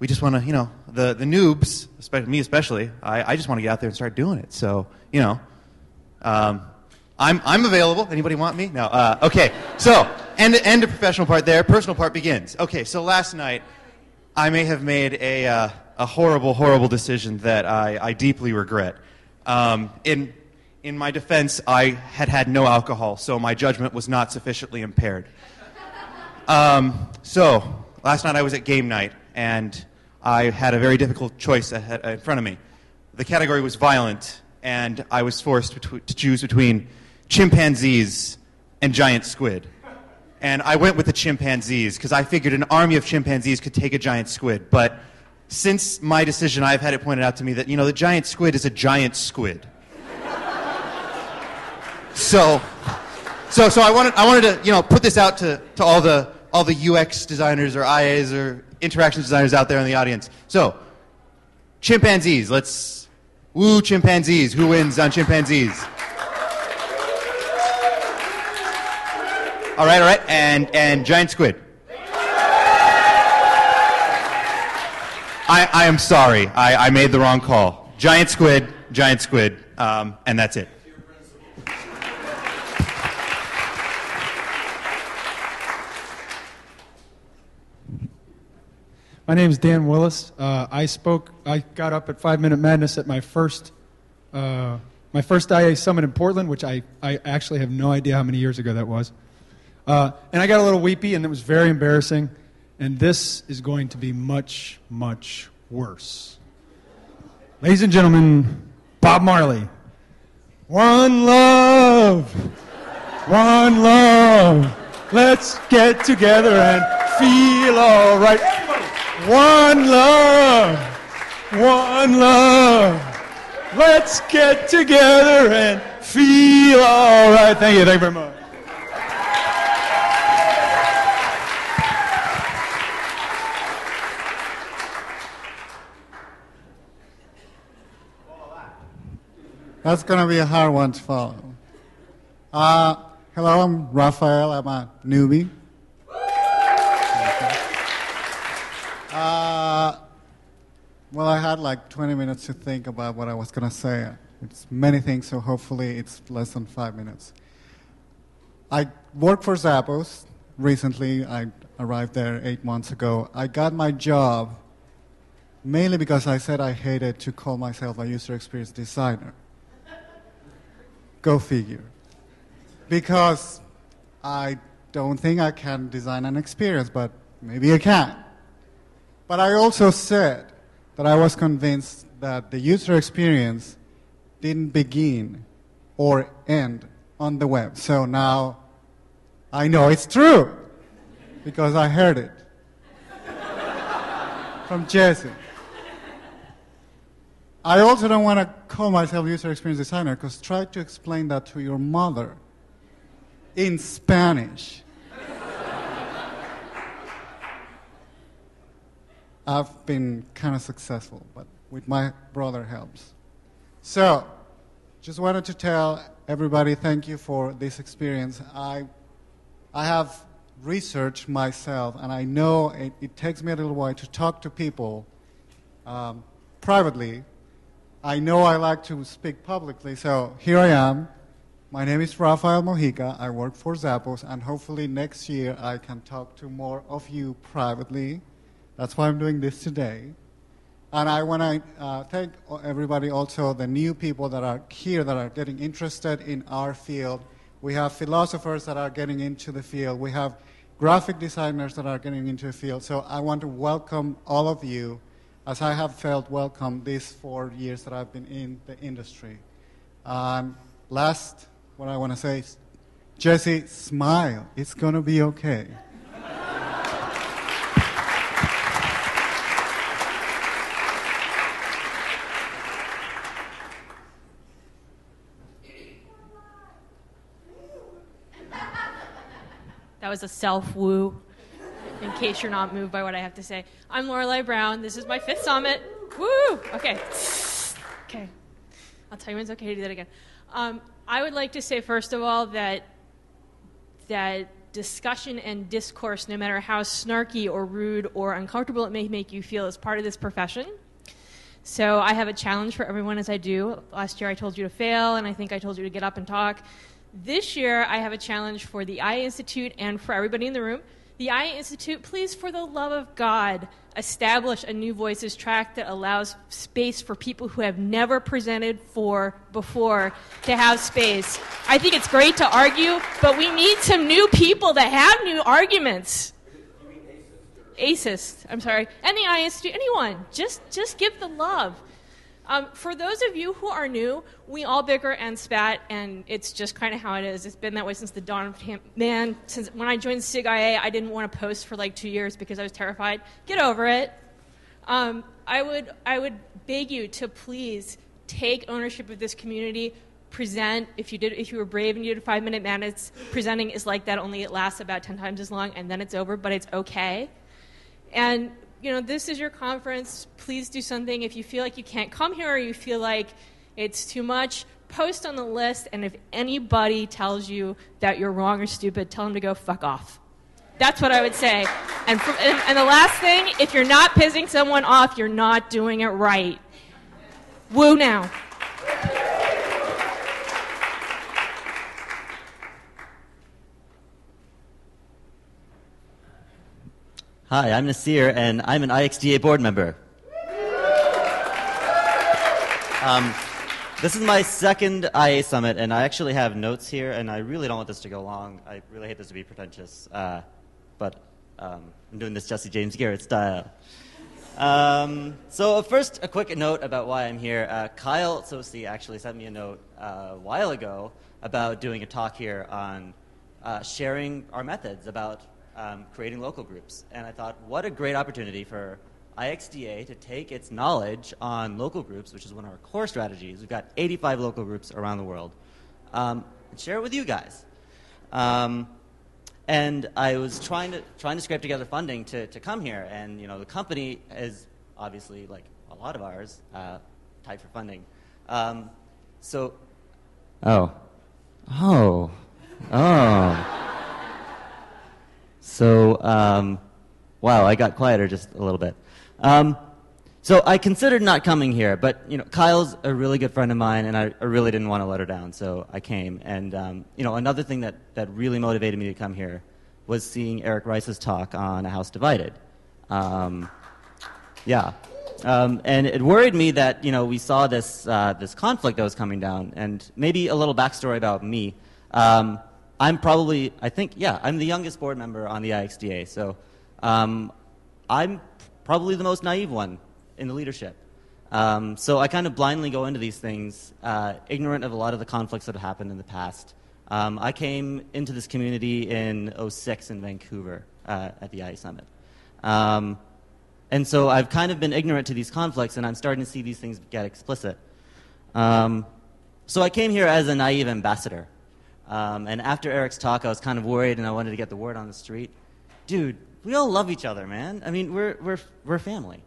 we just want to, you know, the the noobs, especially me especially. I, I just want to get out there and start doing it. So you know, um, I'm, I'm available. Anybody want me? No. Uh, okay. So, end, end of professional part there. Personal part begins. Okay. So last night, I may have made a, uh, a horrible, horrible decision that I, I deeply regret. Um, in, in my defense, I had had no alcohol, so my judgment was not sufficiently impaired. Um, so, last night I was at game night, and I had a very difficult choice ahead, in front of me. The category was violent, and I was forced to choose between chimpanzees and giant squid. And I went with the chimpanzees because I figured an army of chimpanzees could take a giant squid. But since my decision, I've had it pointed out to me that, you know, the giant squid is a giant squid. so, so, so I wanted, I wanted to, you know, put this out to, to all, the, all the UX designers or IAs or interaction designers out there in the audience. So, chimpanzees, let's, woo chimpanzees. Who wins on chimpanzees? All right, all right, and and giant squid. I, I am sorry. I, I made the wrong call. Giant squid, giant squid, um, and that's it. My name is Dan Willis. Uh, I spoke. I got up at Five Minute Madness at my first, uh, my first IA summit in Portland, which I, I actually have no idea how many years ago that was. Uh, and I got a little weepy, and it was very embarrassing. And this is going to be much, much worse. Ladies and gentlemen, Bob Marley. One love, one love. Let's get together and feel all right. One love, one love. Let's get together and feel all right. Thank you. Thank you very much. That's going to be a hard one to follow. Uh, hello, I'm Rafael. I'm a newbie. Uh, well, I had like 20 minutes to think about what I was going to say. It's many things, so hopefully it's less than five minutes. I work for Zappos recently. I arrived there eight months ago. I got my job mainly because I said I hated to call myself a user experience designer. Go figure. Because I don't think I can design an experience, but maybe I can. But I also said that I was convinced that the user experience didn't begin or end on the web. So now I know it's true because I heard it from Jesse. I also don't want to call myself user experience designer because try to explain that to your mother in Spanish. I've been kind of successful, but with my brother helps. So, just wanted to tell everybody thank you for this experience. I, I have researched myself, and I know it, it takes me a little while to talk to people um, privately. I know I like to speak publicly, so here I am. My name is Rafael Mojica. I work for Zappos, and hopefully next year I can talk to more of you privately. That's why I'm doing this today. And I want to uh, thank everybody also, the new people that are here that are getting interested in our field. We have philosophers that are getting into the field. We have graphic designers that are getting into the field. So I want to welcome all of you as I have felt welcome these four years that I've been in the industry. Um, last, what I want to say is, Jesse, smile. It's going to be okay. That was a self woo, in case you're not moved by what I have to say. I'm Lorelei Brown. This is my fifth summit. Woo! Okay. Okay. I'll tell you when it's okay to do that again. Um, I would like to say, first of all, that that discussion and discourse, no matter how snarky or rude or uncomfortable it may make you feel, is part of this profession. So I have a challenge for everyone as I do. Last year I told you to fail, and I think I told you to get up and talk. This year, I have a challenge for the IA Institute and for everybody in the room. The IA Institute, please, for the love of God, establish a New Voices track that allows space for people who have never presented for before to have space. I think it's great to argue, but we need some new people that have new arguments. ASIST, I'm sorry, and the IA Institute, anyone, just, just give the love. Um, for those of you who are new, we all bicker and spat, and it's just kind of how it is. It's been that way since the dawn of time. Man, since when I joined SIG IA, I didn't want to post for like two years because I was terrified. Get over it. Um, I would, I would beg you to please take ownership of this community. Present. If you did, if you were brave and you did five minute madness, presenting is like that. Only it lasts about ten times as long, and then it's over. But it's okay. And you know, this is your conference. Please do something. If you feel like you can't come here or you feel like it's too much, post on the list. And if anybody tells you that you're wrong or stupid, tell them to go fuck off. That's what I would say. And, for, and, and the last thing, if you're not pissing someone off, you're not doing it right. Woo now. Hi, I'm Nasir, and I'm an IXDA board member. Um, this is my second IA summit, and I actually have notes here, and I really don't want this to go long. I really hate this to be pretentious, uh, but um, I'm doing this Jesse James Garrett style. Um, so first, a quick note about why I'm here. Uh, Kyle Soucy actually sent me a note uh, a while ago about doing a talk here on uh, sharing our methods about um, creating local groups. And I thought, what a great opportunity for IXDA to take its knowledge on local groups, which is one of our core strategies. We've got 85 local groups around the world, um, and share it with you guys. Um, and I was trying to trying to scrape together funding to, to come here, and you know the company is obviously like a lot of ours uh, tight for funding. Um, so, oh, oh, oh. So, um, wow, I got quieter just a little bit. Um, So I considered not coming here, but you know, Kyle's a really good friend of mine, and I, I really didn't want to let her down, so I came. And um, you know, another thing that, that really motivated me to come here was seeing Eric Reiss's talk on A House Divided. Um, yeah, um, and it worried me that you know we saw this uh, this conflict that was coming down, and maybe a little backstory about me. Um, I'm probably, I think, yeah, I'm the youngest board member on the IXDA, so um, I'm probably the most naive one in the leadership. Um, so I kind of blindly go into these things, uh, ignorant of a lot of the conflicts that have happened in the past. Um, I came into this community in 06 in Vancouver uh, at the IA Summit. Um, and so I've kind of been ignorant to these conflicts, and I'm starting to see these things get explicit. Um, so I came here as a naive ambassador. Um, and after Eric's talk, I was kind of worried and I wanted to get the word on the street. Dude, we all love each other, man. I mean, we're, we're, we're family.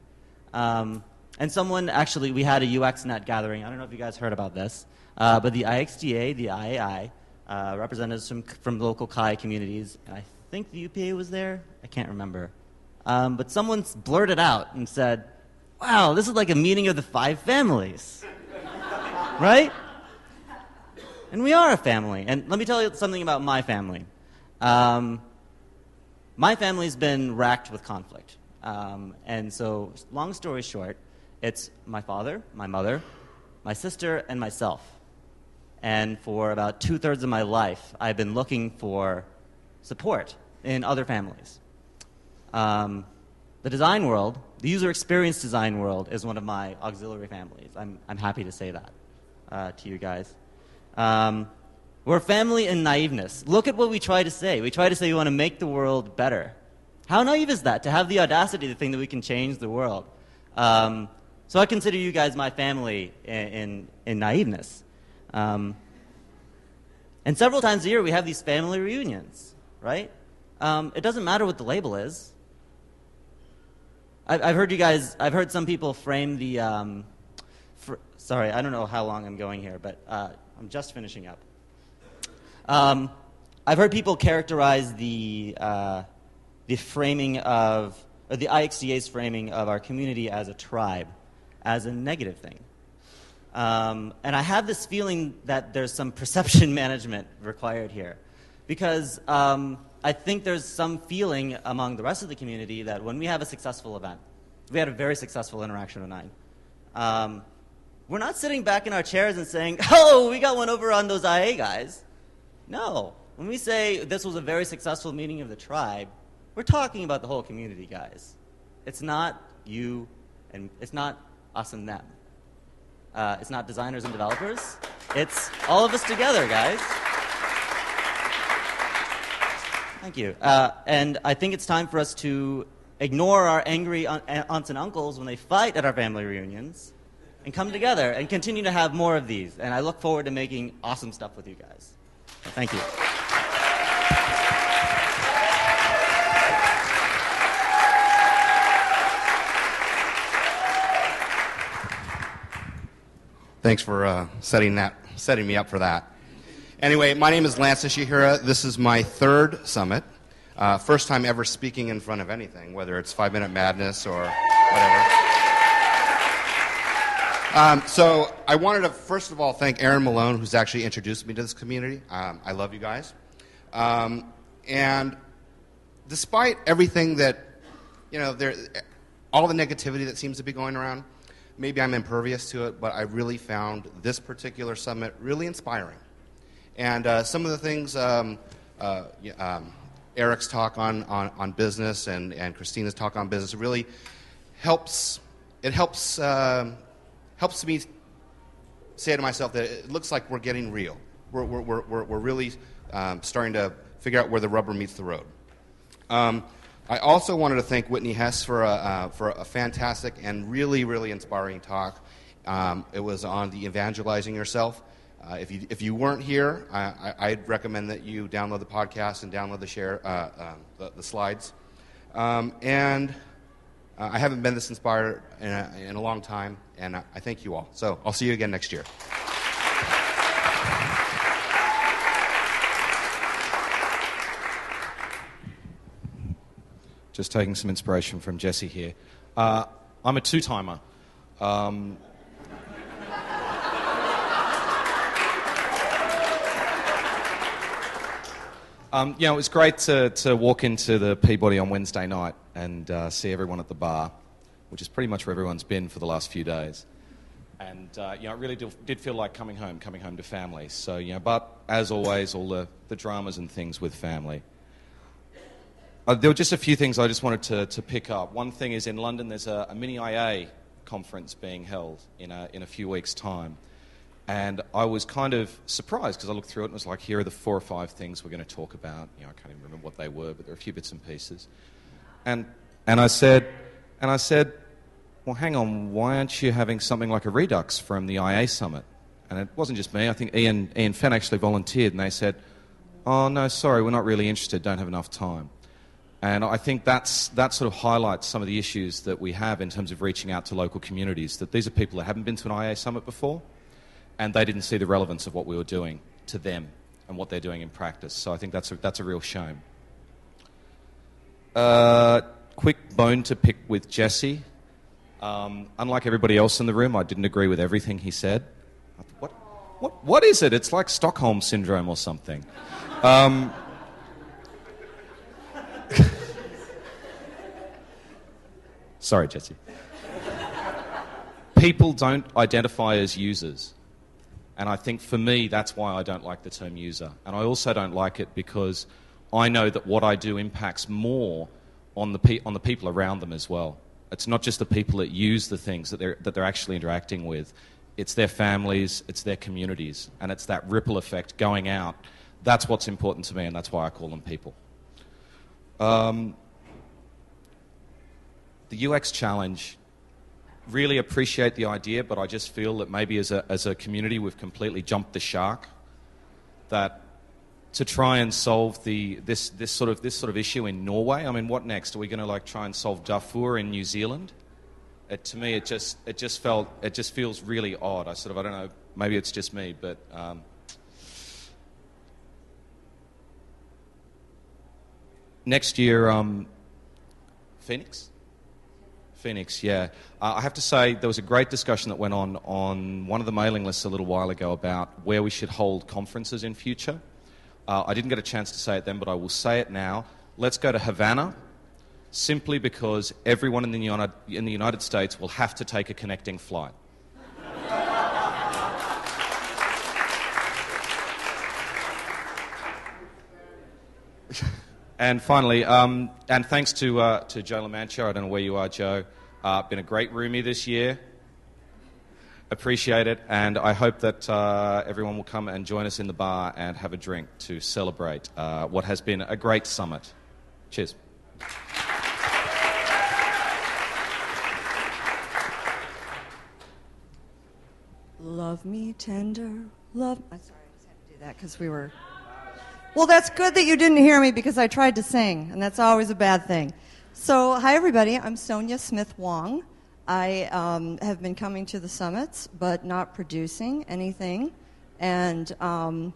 Um, and someone actually, we had a UXNet gathering. I don't know if you guys heard about this, uh, but the IXDA, the IAI, uh, representatives from, from local CHI communities, and I think the UPA was there. I can't remember. Um, but someone blurted out and said, wow, this is like a meeting of the five families. right? And we are a family. And let me tell you something about my family. Um, my family's been racked with conflict. Um, and so, long story short, it's my father, my mother, my sister, and myself. And for about two thirds of my life, I've been looking for support in other families. Um, the design world, the user experience design world, is one of my auxiliary families. I'm, I'm happy to say that uh, to you guys. Um, we're family in naiveness. Look at what we try to say. We try to say we want to make the world better. How naive is that to have the audacity to think that we can change the world? Um, so I consider you guys my family in, in, in naiveness. Um, and several times a year we have these family reunions, right? Um, it doesn't matter what the label is. I've, I've heard you guys, I've heard some people frame the, um, fr- sorry, I don't know how long I'm going here, but uh, I'm just finishing up. Um, I've heard people characterize the, uh, the framing of, or the IXDA's framing of our community as a tribe as a negative thing. Um, and I have this feeling that there's some perception management required here. Because um, I think there's some feeling among the rest of the community that when we have a successful event, we had a very successful Interaction with 09, um, we're not sitting back in our chairs and saying, oh, we got one over on those IA guys. No. When we say this was a very successful meeting of the tribe, we're talking about the whole community, guys. It's not you and it's not us and them. Uh, it's not designers and developers. It's all of us together, guys. Thank you. Uh, and I think it's time for us to ignore our angry aunts and uncles when they fight at our family reunions and come together and continue to have more of these. And I look forward to making awesome stuff with you guys. Thank you. Thanks for uh, setting that, setting me up for that. Anyway, my name is Lance Ishihara. This is my third summit. Uh, first time ever speaking in front of anything, whether it's Five Minute Madness or whatever. Um, so I wanted to first of all thank Erin Malone, who's actually introduced me to this community. Um, I love you guys. Um, and despite everything that, you know, there, all the negativity that seems to be going around, maybe I'm impervious to it, but I really found this particular summit really inspiring. And uh, some of the things, um, uh, um, Eric's talk on, on, on business and, and Christina's talk on business really helps, it helps, uh, helps me say to myself that it looks like we're getting real. We're, we're, we're, we're really um, starting to figure out where the rubber meets the road. Um, I also wanted to thank Whitney Hess for a, uh, for a fantastic and really, really inspiring talk. Um, it was on the evangelizing yourself. Uh, if, you, if you weren't here, I, would recommend that you download the podcast and download the share uh, um, the, the, slides. Um, and uh, I haven't been this inspired in a, in a long time, and I, I thank you all. So I'll see you again next year. just taking some inspiration from Jesse here. Uh, I'm a two timer. Um, um, you know, it was great to, to walk into the Peabody on Wednesday night and uh, see everyone at the bar, which is pretty much where everyone's been for the last few days. And, uh, you know, it really did, feel like coming home, coming home to family. So, you know, but as always, all the, the dramas and things with family. Uh, there were just a few things I just wanted to, to pick up. One thing is in London, there's a, a mini IA conference being held in a, in a few weeks' time. And I was kind of surprised because I looked through it and was like, here are the four or five things we're going to talk about. You know, I can't even remember what they were, but there are a few bits and pieces. And, and I said, and I said, well, hang on, why aren't you having something like a redux from the IA summit? And it wasn't just me. I think Ian, Ian Fenn actually volunteered, and they said, oh, no, sorry, we're not really interested, don't have enough time. And I think that's, that sort of highlights some of the issues that we have in terms of reaching out to local communities, that these are people that haven't been to an IA summit before, and they didn't see the relevance of what we were doing to them and what they're doing in practice. So I think that's a, that's a real shame. Uh, quick bone to pick with Jesse. Um, unlike everybody else in the room, I didn't agree with everything he said. What, what, what is it? It's like Stockholm syndrome or something. Um, sorry, Jesse. People don't identify as users. And I think for me, that's why I don't like the term user. And I also don't like it because I know that what I do impacts more on the, pe- on the people around them as well. It's not just the people that use the things that they're, that they're actually interacting with, it's their families, it's their communities, and it's that ripple effect going out. That's what's important to me, and that's why I call them people. Um, the UX challenge really appreciate the idea, but I just feel that maybe as a, as a community we've completely jumped the shark. That to try and solve the, this, this, sort of, this sort of issue in Norway, I mean, what next? Are we going to like try and solve Darfur in New Zealand? It, to me, it just, it just felt, it just feels really odd. I sort of, I don't know, maybe it's just me, but um, next year, um, Phoenix. Phoenix, yeah. Uh, I have to say, there was a great discussion that went on on one of the mailing lists a little while ago about where we should hold conferences in future. Uh, I didn't get a chance to say it then, but I will say it now. Let's go to Havana, simply because everyone in the United, in the United States will have to take a connecting flight. And finally, um, and thanks to, uh, to Joe Lamantia. I don't know where you are, Joe. Uh, been a great roomie this year. Appreciate it. And I hope that uh, everyone will come and join us in the bar and have a drink to celebrate uh, what has been a great summit. Cheers. Love me tender, love. I'm sorry, I just had to do that because we were. Well, that's good that you didn't hear me because I tried to sing, and that's always a bad thing. So, hi everybody. I'm Sonia Smith Wong. I um, have been coming to the summits, but not producing anything. And um,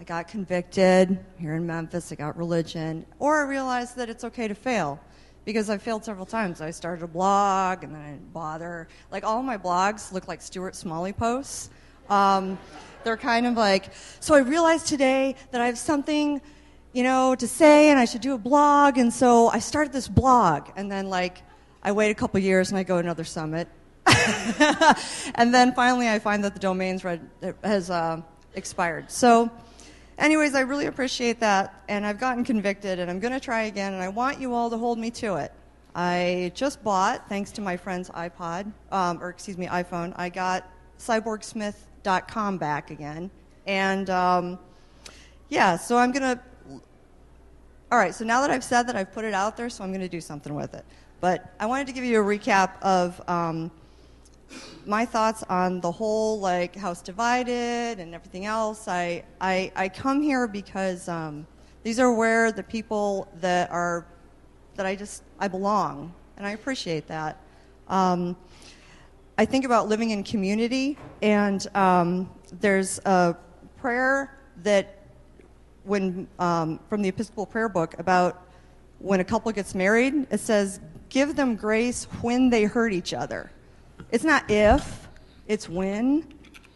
I got convicted here in Memphis. I got religion, or I realized that it's okay to fail because I failed several times. I started a blog and then I didn't bother. Like all my blogs look like Stuart Smalley posts. Um, they're kind of like, so I realized today that I have something, you know, to say and I should do a blog. And so I started this blog. And then, like, I wait a couple years and I go to another summit. and then finally I find that the domain's read, has uh, expired. So, anyways, I really appreciate that. And I've gotten convicted and I'm going to try again. And I want you all to hold me to it. I just bought, thanks to my friend's iPod, um, or excuse me, iPhone, I got cyborgsmith.com back again. And um, yeah, so I'm going to. All right, so now that I've said that, I've put it out there, so I'm going to do something with it. But I wanted to give you a recap of um, my thoughts on the whole like house divided and everything else. I I, I come here because um, these are where the people that are that I just I belong, and I appreciate that. Um, I think about living in community, and um, there's a prayer that when um, from the Episcopal Prayer Book about when a couple gets married. It says, "Give them grace when they hurt each other." It's not if, it's when.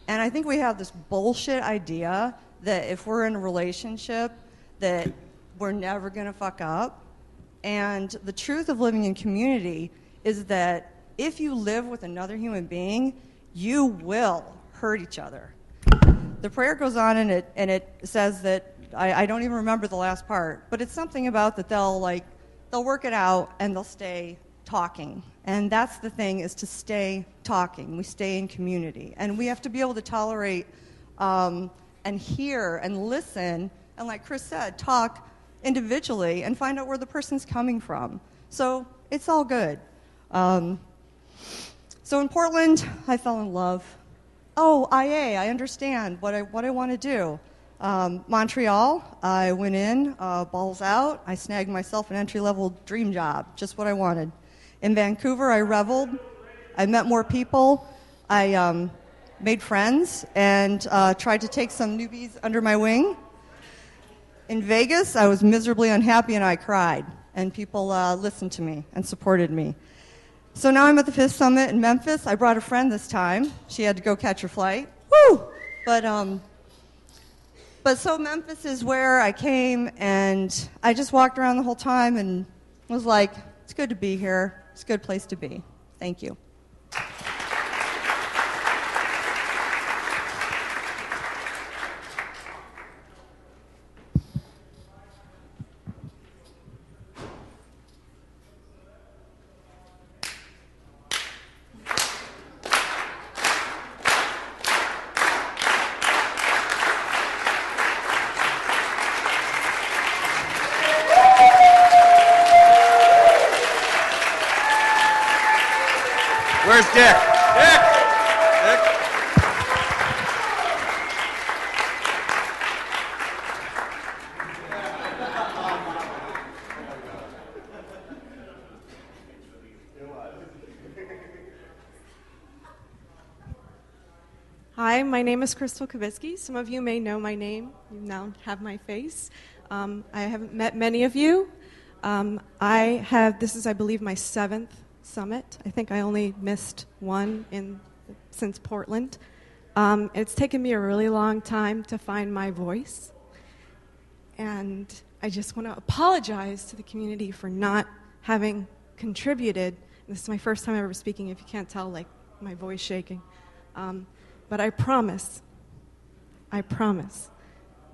And I think we have this bullshit idea that if we're in a relationship, that we're never going to fuck up. And the truth of living in community is that if you live with another human being, you will hurt each other. The prayer goes on and it, and it says that, I, I don't even remember the last part, but it's something about that they'll like, they'll work it out and they'll stay talking. And that's the thing is to stay talking. We stay in community. And we have to be able to tolerate um, and hear and listen and like Chris said, talk individually and find out where the person's coming from. So it's all good. Um, so in Portland, I fell in love. Oh, IA, I understand what I, what I want to do. Um, Montreal, I went in, uh, balls out. I snagged myself an entry level dream job, just what I wanted. In Vancouver, I reveled. I met more people. I um, made friends and uh, tried to take some newbies under my wing. In Vegas, I was miserably unhappy and I cried, and people uh, listened to me and supported me. So now I'm at the fifth summit in Memphis. I brought a friend this time. She had to go catch her flight. Woo! But um, but so Memphis is where I came, and I just walked around the whole time and was like, it's good to be here. It's a good place to be. Thank you. Where's Dick? Dick! Dick! Hi, my name is Crystal Kavitsky. Some of you may know my name. You now have my face. Um, I haven't met many of you. Um, I have, this is, I believe, my seventh summit. I think I only missed one in, since Portland. Um, it's taken me a really long time to find my voice. And I just want to apologize to the community for not having contributed. This is my first time ever speaking, if you can't tell, like my voice shaking. Um, but I promise, I promise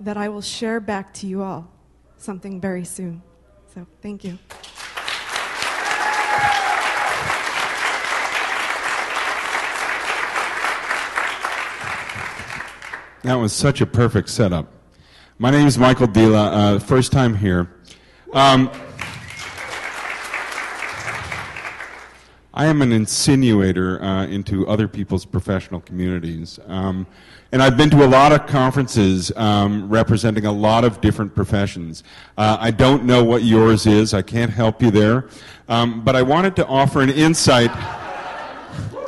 that I will share back to you all something very soon. So thank you. That was such a perfect setup. My name is Michael Dila, uh, first time here. Um, I am an insinuator uh, into other people's professional communities. Um, and I've been to a lot of conferences um, representing a lot of different professions. Uh, I don't know what yours is, I can't help you there. Um, but I wanted to offer an insight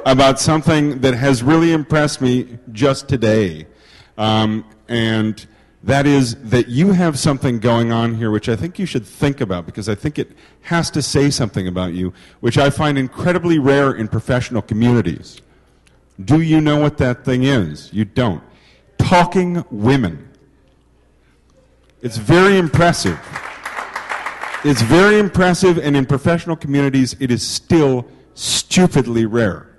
about something that has really impressed me just today. Um, and that is that you have something going on here which I think you should think about because I think it has to say something about you, which I find incredibly rare in professional communities. Do you know what that thing is? You don't. Talking women. It's very impressive. It's very impressive, and in professional communities, it is still stupidly rare.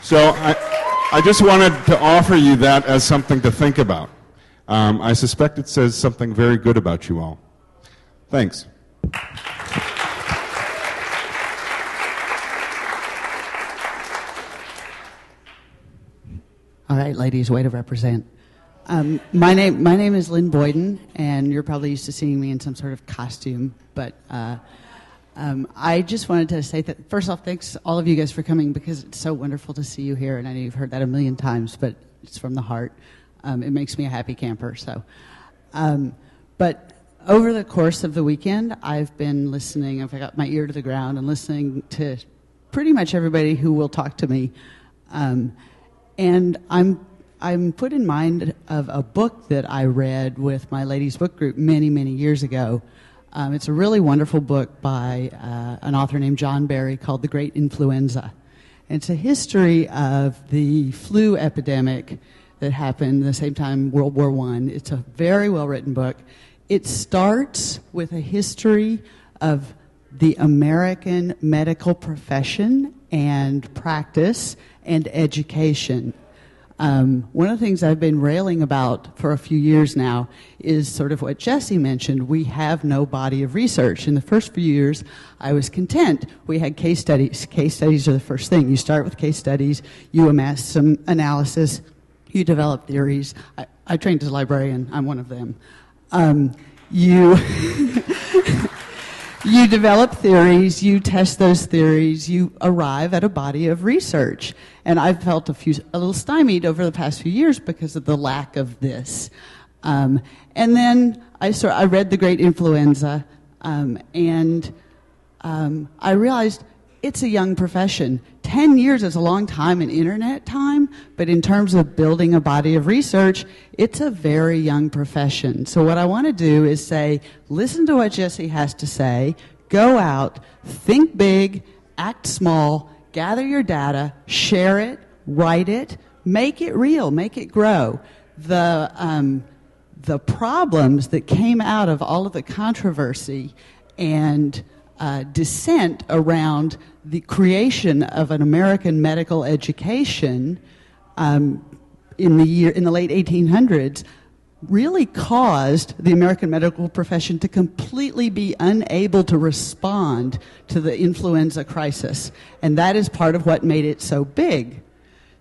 So I, I just wanted to offer you that as something to think about. Um, I suspect it says something very good about you all. Thanks. All right, ladies, way to represent. Um, my name, my name is Lynn Boyden, and you're probably used to seeing me in some sort of costume. But uh, um, I just wanted to say that first off, thanks all of you guys for coming because it's so wonderful to see you here, and I know you've heard that a million times, but it's from the heart. Um, it makes me a happy camper. So, um, but over the course of the weekend, I've been listening. I've got my ear to the ground and listening to pretty much everybody who will talk to me. Um, and I'm I'm put in mind of a book that I read with my ladies' book group many many years ago. Um, it's a really wonderful book by uh, an author named John Barry called The Great Influenza, And it's a history of the flu epidemic that happened the same time World War One. It's a very well written book. It starts with a history of the American medical profession and practice and education. Um, one of the things I've been railing about for a few years now is sort of what Jesse mentioned. We have no body of research. In the first few years, I was content. We had case studies. Case studies are the first thing. You start with case studies, you amass some analysis, you develop theories. I, I trained as a librarian, I'm one of them. Um, you. you develop theories, you test those theories, you arrive at a body of research. And I've felt a, few, a little stymied over the past few years because of the lack of this. Um, and then I, saw, I read The Great Influenza, um, and um, I realized it's a young profession. 10 years is a long time in internet time, but in terms of building a body of research, it's a very young profession. So, what I want to do is say, listen to what Jesse has to say, go out, think big, act small, gather your data, share it, write it, make it real, make it grow. The, um, the problems that came out of all of the controversy and uh, dissent around the creation of an American medical education um, in the year in the late 1800s really caused the American medical profession to completely be unable to respond to the influenza crisis, and that is part of what made it so big.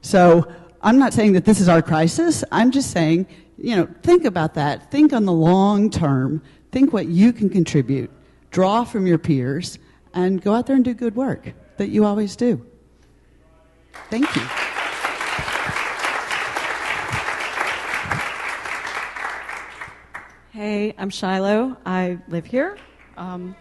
So I'm not saying that this is our crisis. I'm just saying, you know, think about that. Think on the long term. Think what you can contribute draw from your peers, and go out there and do good work that you always do. Thank you. Hey, I'm Shiloh. I live here. Um,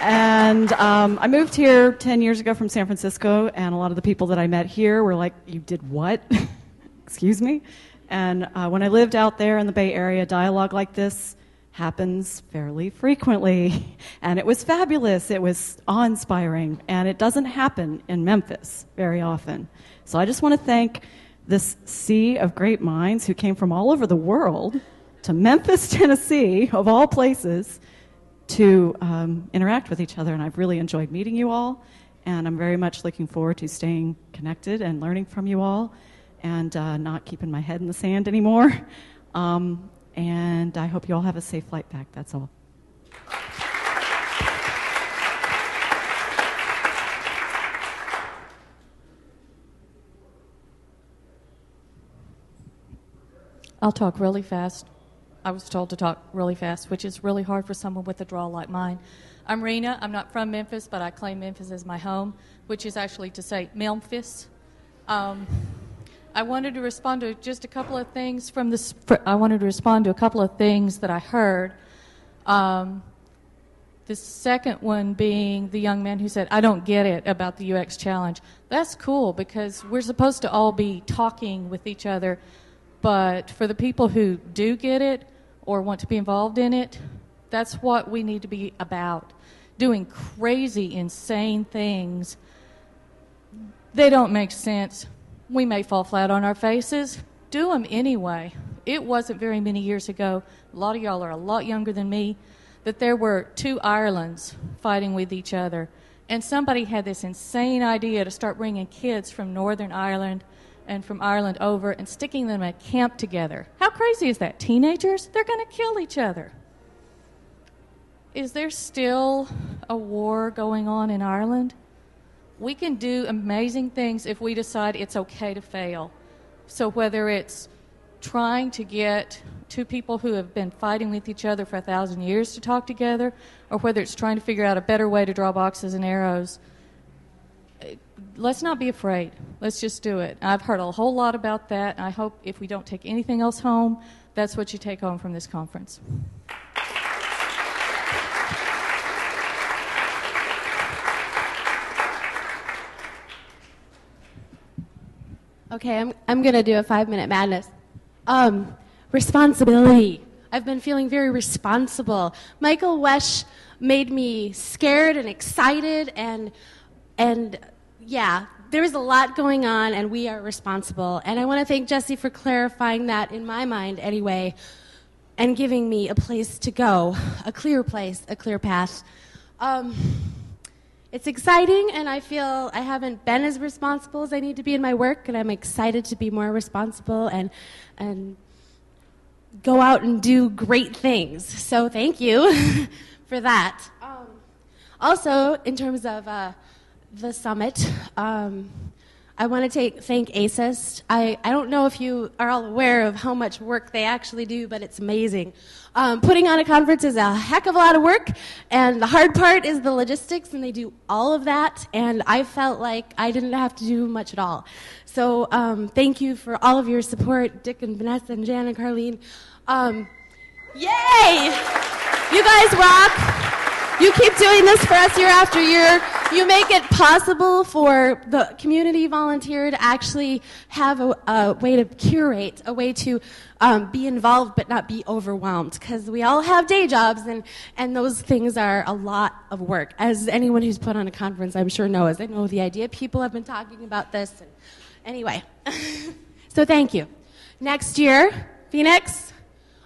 and um, I moved here 10 years ago from San Francisco, and a lot of the people that I met here were like, You did what? Excuse me? And uh, when I lived out there in the Bay Area, dialogue like this happens fairly frequently. And it was fabulous. It was awe inspiring. And it doesn't happen in Memphis very often. So I just want to thank this sea of great minds who came from all over the world to Memphis, Tennessee, of all places, to um, interact with each other. And I've really enjoyed meeting you all. And I'm very much looking forward to staying connected and learning from you all and uh, not keeping my head in the sand anymore. Um, and I hope you all have a safe flight back. That's all. I'll talk really fast. I was told to talk really fast, which is really hard for someone with a draw like mine. I'm Rena. I'm not from Memphis, but I claim Memphis as my home, which is actually to say Memphis. Um, I wanted to respond to just a couple of things from this. I wanted to respond to a couple of things that I heard. Um, the second one being the young man who said, I don't get it about the UX challenge. That's cool because we're supposed to all be talking with each other. But for the people who do get it or want to be involved in it, that's what we need to be about. Doing crazy, insane things. They don't make sense we may fall flat on our faces. Do them anyway. It wasn't very many years ago, a lot of y'all are a lot younger than me, that there were two Irelands fighting with each other. And somebody had this insane idea to start bringing kids from Northern Ireland and from Ireland over and sticking them at camp together. How crazy is that? Teenagers? They're going to kill each other. Is there still a war going on in Ireland? We can do amazing things if we decide it's okay to fail. So, whether it's trying to get two people who have been fighting with each other for a thousand years to talk together, or whether it's trying to figure out a better way to draw boxes and arrows, eh, let's not be afraid. Let's just do it. I've heard a whole lot about that, I hope if we don't take anything else home, that's what you take home from this conference. Okay, I'm, I'm going to do a five minute madness. Um, responsibility. I've been feeling very responsible. Michael Wesch made me scared and excited and and yeah, there's a lot going on, and we are responsible. And I want to thank Jesse for clarifying that in my mind, anyway, and giving me a place to go, a clear place, a clear path. Um, it's exciting, and I feel I haven't been as responsible as I need to be in my work, and I'm excited to be more responsible and and go out and do great things. So thank you for that. Um, also, in terms of uh, the summit, um, I want to take, thank ASIST. I, I don't know if you are all aware of how much work they actually do, but it's amazing. Um, putting on a conference is a heck of a lot of work, and the hard part is the logistics, and they do all of that, and I felt like I didn't have to do much at all. So um, thank you for all of your support, Dick and Vanessa and Jan and Carlene. Um, yay! You guys rock! You keep doing this for us year after year. You make it possible for the community volunteer to actually have a, a way to curate, a way to um, be involved but not be overwhelmed. Because we all have day jobs, and, and those things are a lot of work. As anyone who's put on a conference, I'm sure knows. I know the idea. People have been talking about this. And anyway, so thank you. Next year, Phoenix,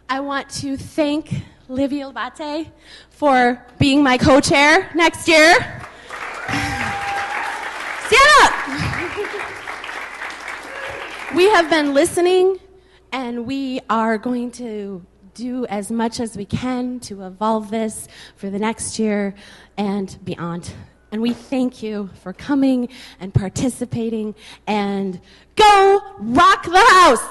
I want to thank Livia Labate for being my co-chair next year. Stand up! we have been listening and we are going to do as much as we can to evolve this for the next year and beyond. And we thank you for coming and participating and go rock the house!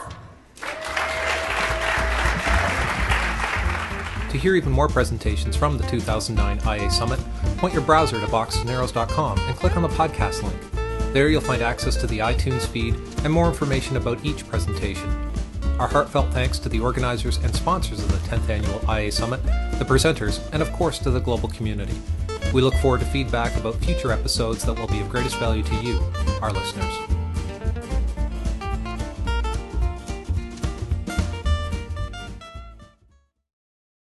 To hear even more presentations from the 2009 IA Summit, point your browser to boxesandarrows.com and click on the podcast link. There you'll find access to the iTunes feed and more information about each presentation. Our heartfelt thanks to the organizers and sponsors of the 10th Annual IA Summit, the presenters, and of course to the global community. We look forward to feedback about future episodes that will be of greatest value to you, our listeners.